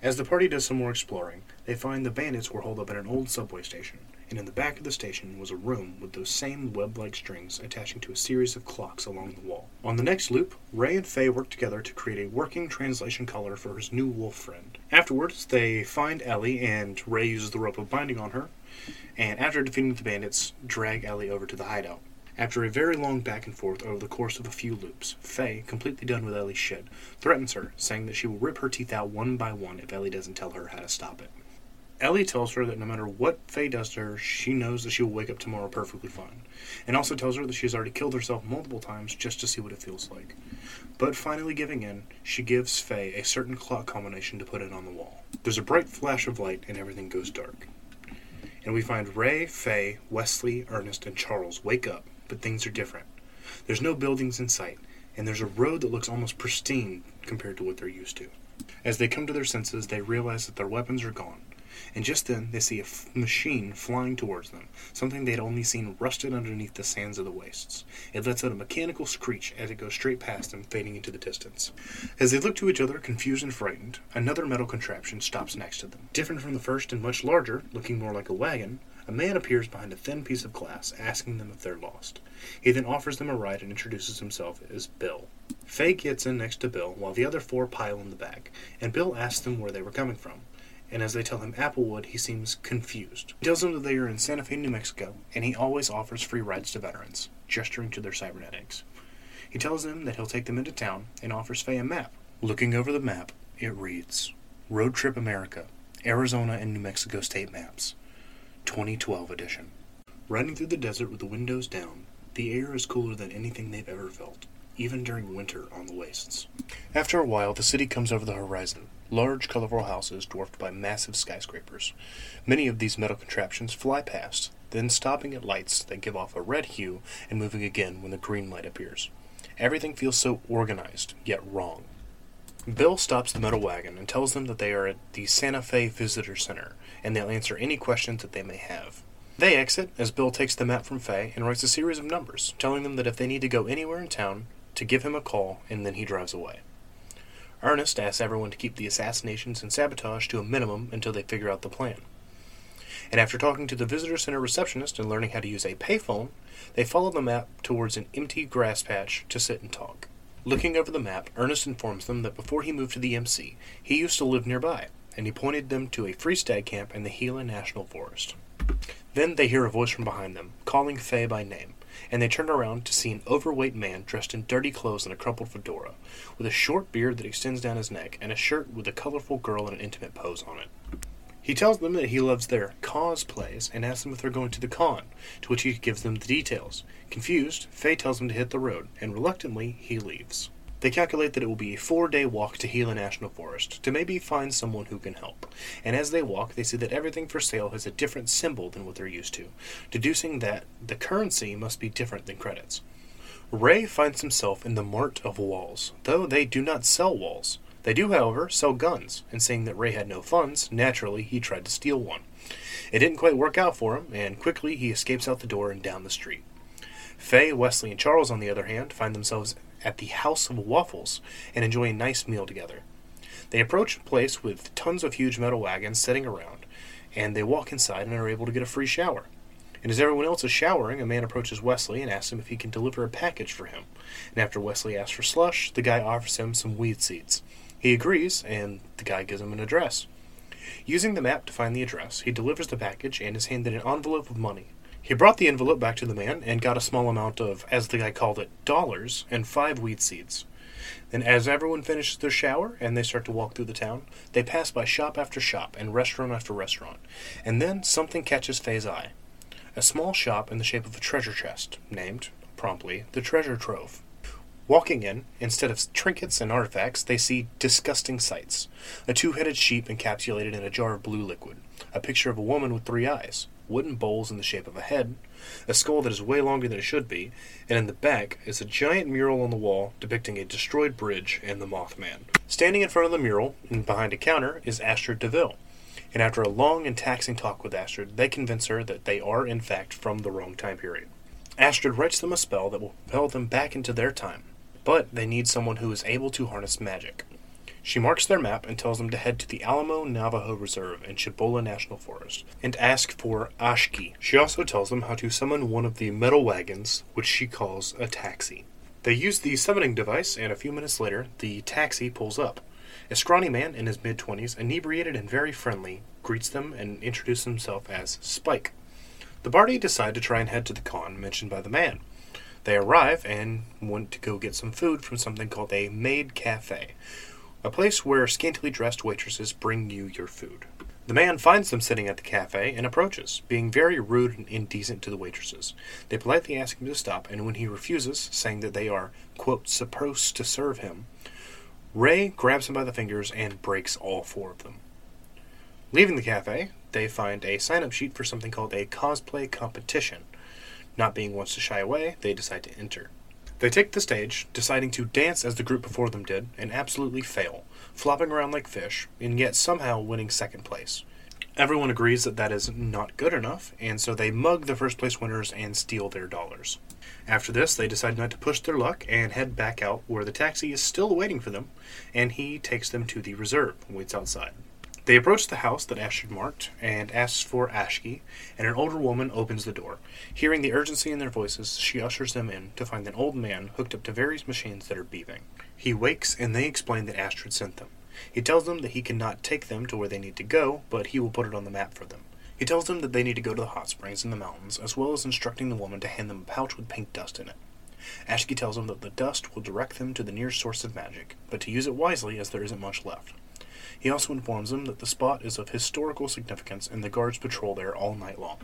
Speaker 1: As the party does some more exploring, they find the bandits were holed up at an old subway station, and in the back of the station was a room with those same web like strings attaching to a series of clocks along the wall. On the next loop, Ray and Faye work together to create a working translation collar for his new wolf friend. Afterwards, they find Ellie, and Ray uses the rope of binding on her, and after defeating the bandits, drag Ellie over to the hideout. After a very long back and forth over the course of a few loops, Faye, completely done with Ellie's shit, threatens her, saying that she will rip her teeth out one by one if Ellie doesn't tell her how to stop it. Ellie tells her that no matter what Faye does to her, she knows that she will wake up tomorrow perfectly fine, and also tells her that she has already killed herself multiple times just to see what it feels like. But finally giving in, she gives Faye a certain clock combination to put in on the wall. There's a bright flash of light, and everything goes dark. And we find Ray, Faye, Wesley, Ernest, and Charles wake up, but things are different. There's no buildings in sight, and there's a road that looks almost pristine compared to what they're used to. As they come to their senses, they realize that their weapons are gone, and just then they see a f- machine flying towards them, something they had only seen rusted underneath the sands of the wastes. It lets out a mechanical screech as it goes straight past them, fading into the distance. As they look to each other, confused and frightened, another metal contraption stops next to them. Different from the first and much larger, looking more like a wagon, a man appears behind a thin piece of glass, asking them if they're lost. He then offers them a ride and introduces himself as Bill. Faye gets in next to Bill while the other four pile in the back, and Bill asks them where they were coming from. And as they tell him Applewood, he seems confused. He tells them that they are in Santa Fe, New Mexico, and he always offers free rides to veterans, gesturing to their cybernetics. He tells them that he'll take them into town and offers Faye a map. Looking over the map, it reads Road Trip America, Arizona and New Mexico State Maps, 2012 edition. Riding through the desert with the windows down, the air is cooler than anything they've ever felt, even during winter on the wastes. After a while, the city comes over the horizon, large, colorful houses dwarfed by massive skyscrapers. Many of these metal contraptions fly past, then stopping at lights that give off a red hue and moving again when the green light appears. Everything feels so organized, yet wrong. Bill stops the metal wagon and tells them that they are at the Santa Fe Visitor Center, and they'll answer any questions that they may have. They exit as Bill takes the map from Faye and writes a series of numbers, telling them that if they need to go anywhere in town, to give him a call, and then he drives away. Ernest asks everyone to keep the assassinations and sabotage to a minimum until they figure out the plan. And after talking to the visitor center receptionist and learning how to use a payphone, they follow the map towards an empty grass patch to sit and talk. Looking over the map, Ernest informs them that before he moved to the MC, he used to live nearby, and he pointed them to a free stag camp in the Gila National Forest. Then they hear a voice from behind them, calling Faye by name, and they turn around to see an overweight man dressed in dirty clothes and a crumpled fedora, with a short beard that extends down his neck, and a shirt with a colorful girl in an intimate pose on it. He tells them that he loves their cosplays and asks them if they're going to the con, to which he gives them the details. Confused, Faye tells him to hit the road, and reluctantly, he leaves. They calculate that it will be a four day walk to Gila National Forest to maybe find someone who can help. And as they walk, they see that everything for sale has a different symbol than what they're used to, deducing that the currency must be different than credits. Ray finds himself in the mart of walls, though they do not sell walls. They do, however, sell guns, and seeing that Ray had no funds, naturally he tried to steal one. It didn't quite work out for him, and quickly he escapes out the door and down the street. Faye, Wesley, and Charles, on the other hand, find themselves at the House of Waffles and enjoy a nice meal together. They approach a place with tons of huge metal wagons sitting around, and they walk inside and are able to get a free shower. And as everyone else is showering, a man approaches Wesley and asks him if he can deliver a package for him. And after Wesley asks for slush, the guy offers him some weed seeds. He agrees, and the guy gives him an address. Using the map to find the address, he delivers the package and is handed an envelope of money. He brought the envelope back to the man and got a small amount of, as the guy called it, dollars and five weed seeds. Then, as everyone finishes their shower and they start to walk through the town, they pass by shop after shop and restaurant after restaurant. And then something catches Faye's eye a small shop in the shape of a treasure chest, named, promptly, the Treasure Trove. Walking in, instead of trinkets and artifacts, they see disgusting sights a two headed sheep encapsulated in a jar of blue liquid, a picture of a woman with three eyes, wooden bowls in the shape of a head, a skull that is way longer than it should be, and in the back is a giant mural on the wall depicting a destroyed bridge and the Mothman. Standing in front of the mural, and behind a counter, is Astrid DeVille. And after a long and taxing talk with Astrid, they convince her that they are, in fact, from the wrong time period. Astrid writes them a spell that will propel them back into their time, but they need someone who is able to harness magic. She marks their map and tells them to head to the Alamo Navajo Reserve in Cibola National Forest and ask for Ashki. She also tells them how to summon one of the metal wagons, which she calls a taxi. They use the summoning device, and a few minutes later, the taxi pulls up. A scrawny man in his mid 20s, inebriated and very friendly, greets them and introduces himself as Spike. The party decide to try and head to the con mentioned by the man. They arrive and want to go get some food from something called a maid cafe, a place where scantily dressed waitresses bring you your food. The man finds them sitting at the cafe and approaches, being very rude and indecent to the waitresses. They politely ask him to stop, and when he refuses, saying that they are, quote, supposed to serve him, Ray grabs him by the fingers and breaks all four of them. Leaving the cafe, they find a sign up sheet for something called a cosplay competition. Not being ones to shy away, they decide to enter. They take the stage, deciding to dance as the group before them did, and absolutely fail, flopping around like fish, and yet somehow winning second place. Everyone agrees that that is not good enough, and so they mug the first place winners and steal their dollars. After this, they decide not to push their luck and head back out where the taxi is still waiting for them, and he takes them to the reserve waits outside. They approach the house that Ash had marked and asks for Ashki, and an older woman opens the door. Hearing the urgency in their voices, she ushers them in to find an old man hooked up to various machines that are beeping. He wakes and they explain that Astrid sent them. He tells them that he cannot take them to where they need to go, but he will put it on the map for them. He tells them that they need to go to the hot springs in the mountains, as well as instructing the woman to hand them a pouch with pink dust in it. Ashki tells them that the dust will direct them to the nearest source of magic, but to use it wisely as there isn't much left. He also informs them that the spot is of historical significance and the guards patrol there all night long.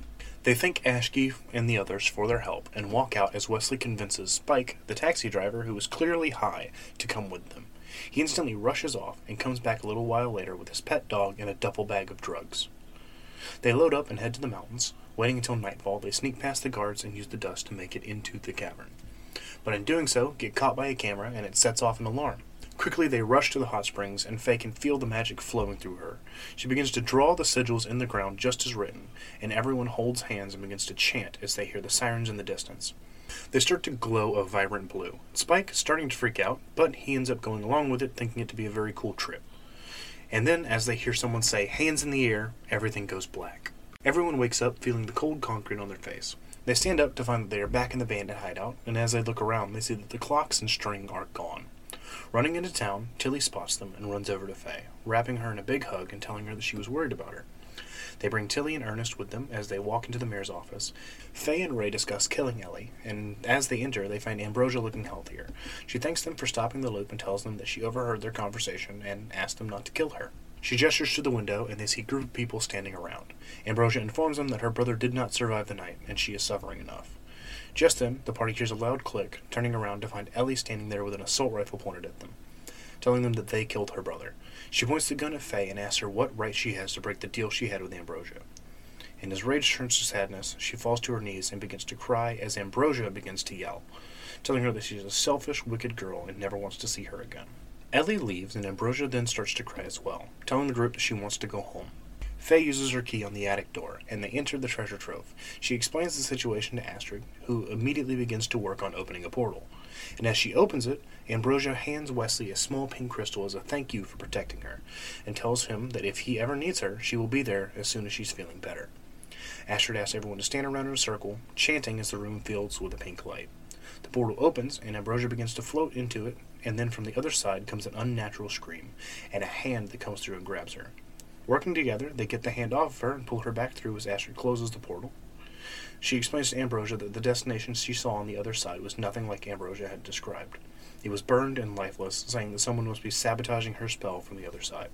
Speaker 1: They thank Ashki and the others for their help and walk out as Wesley convinces Spike, the taxi driver who is clearly high, to come with them. He instantly rushes off and comes back a little while later with his pet dog and a duffel bag of drugs. They load up and head to the mountains. Waiting until nightfall, they sneak past the guards and use the dust to make it into the cavern. But in doing so, get caught by a camera and it sets off an alarm. Quickly, they rush to the hot springs, and Faye can feel the magic flowing through her. She begins to draw the sigils in the ground just as written, and everyone holds hands and begins to chant as they hear the sirens in the distance. They start to glow a vibrant blue. Spike is starting to freak out, but he ends up going along with it, thinking it to be a very cool trip. And then, as they hear someone say, hands in the air, everything goes black. Everyone wakes up feeling the cold concrete on their face. They stand up to find that they are back in the bandit hideout, and as they look around, they see that the clocks and string are gone. Running into town, Tilly spots them and runs over to Faye, wrapping her in a big hug and telling her that she was worried about her. They bring Tilly and Ernest with them as they walk into the mayor's office. Faye and Ray discuss killing Ellie, and as they enter, they find Ambrosia looking healthier. She thanks them for stopping the loop and tells them that she overheard their conversation and asked them not to kill her. She gestures to the window, and they see a group of people standing around. Ambrosia informs them that her brother did not survive the night, and she is suffering enough. Just then, the party hears a loud click, turning around to find Ellie standing there with an assault rifle pointed at them, telling them that they killed her brother. She points the gun at Faye and asks her what right she has to break the deal she had with Ambrosia. And as rage turns to sadness, she falls to her knees and begins to cry as Ambrosia begins to yell, telling her that she is a selfish, wicked girl and never wants to see her again. Ellie leaves, and Ambrosia then starts to cry as well, telling the group that she wants to go home. Faye uses her key on the attic door, and they enter the treasure trove. She explains the situation to Astrid, who immediately begins to work on opening a portal. And as she opens it, Ambrosia hands Wesley a small pink crystal as a thank you for protecting her, and tells him that if he ever needs her, she will be there as soon as she's feeling better. Astrid asks everyone to stand around in a circle, chanting as the room fills with a pink light. The portal opens, and Ambrosia begins to float into it, and then from the other side comes an unnatural scream, and a hand that comes through and grabs her. Working together, they get the hand off of her and pull her back through as Astrid closes the portal. She explains to Ambrosia that the destination she saw on the other side was nothing like Ambrosia had described. It was burned and lifeless, saying that someone must be sabotaging her spell from the other side.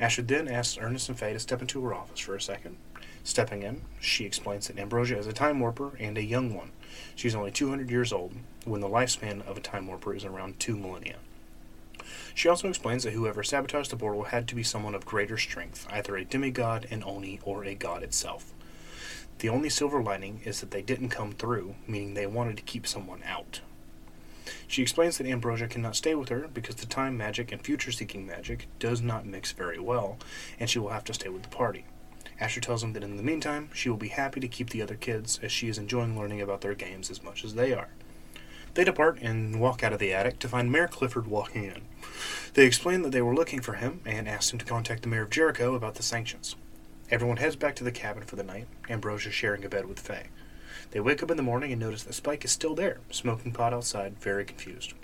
Speaker 1: Astrid then asks Ernest and Faye to step into her office for a second. Stepping in, she explains that Ambrosia is a time warper and a young one. She's only 200 years old, when the lifespan of a time warper is around two millennia. She also explains that whoever sabotaged the portal had to be someone of greater strength, either a demigod, an Oni, or a god itself. The only silver lining is that they didn't come through, meaning they wanted to keep someone out. She explains that Ambrosia cannot stay with her because the time magic and future seeking magic does not mix very well, and she will have to stay with the party. Asher tells him that in the meantime, she will be happy to keep the other kids, as she is enjoying learning about their games as much as they are. They depart and walk out of the attic to find Mayor Clifford walking in. They explain that they were looking for him and asked him to contact the mayor of Jericho about the sanctions. Everyone heads back to the cabin for the night, Ambrosia sharing a bed with Faye. They wake up in the morning and notice that Spike is still there, smoking pot outside, very confused.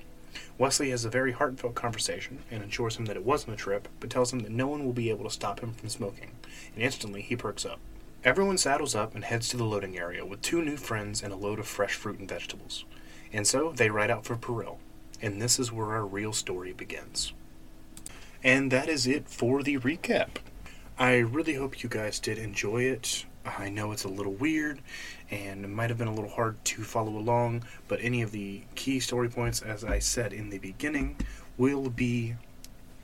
Speaker 1: Wesley has a very heartfelt conversation and assures him that it wasn't a trip, but tells him that no one will be able to stop him from smoking, and instantly he perks up. Everyone saddles up and heads to the loading area with two new friends and a load of fresh fruit and vegetables. And so they ride out for Peril, and this is where our real story begins. And that is it for the recap. I really hope you guys did enjoy it. I know it's a little weird and it might have been a little hard to follow along, but any of the key story points, as I said in the beginning, will be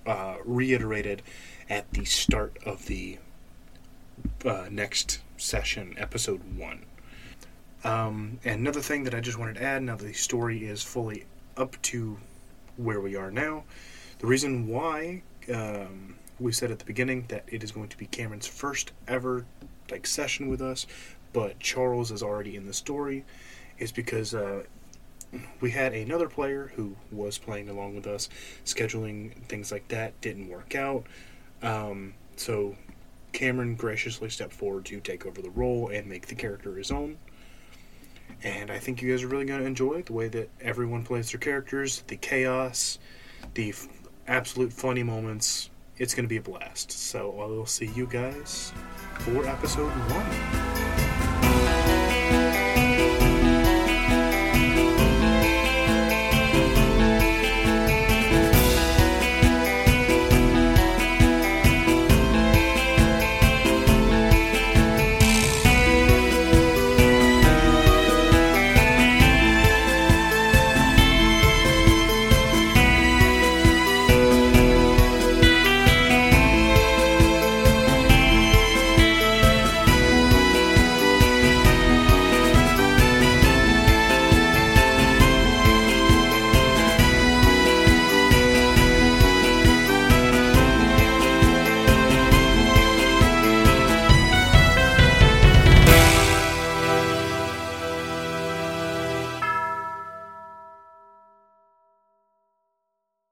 Speaker 1: uh, reiterated at the start of the uh, next session, episode one. Um, another thing that I just wanted to add now that the story is fully up to where we are now, the reason why um, we said at the beginning that it is going to be Cameron's first ever like session with us, but Charles is already in the story, is because uh, we had another player who was playing along with us. Scheduling things like that didn't work out, um, so Cameron graciously stepped forward to take over the role and make the character his own and I think you guys are really going to enjoy the way that everyone plays their characters, the chaos, the f- absolute funny moments. It's going to be a blast. So I will see you guys for episode one.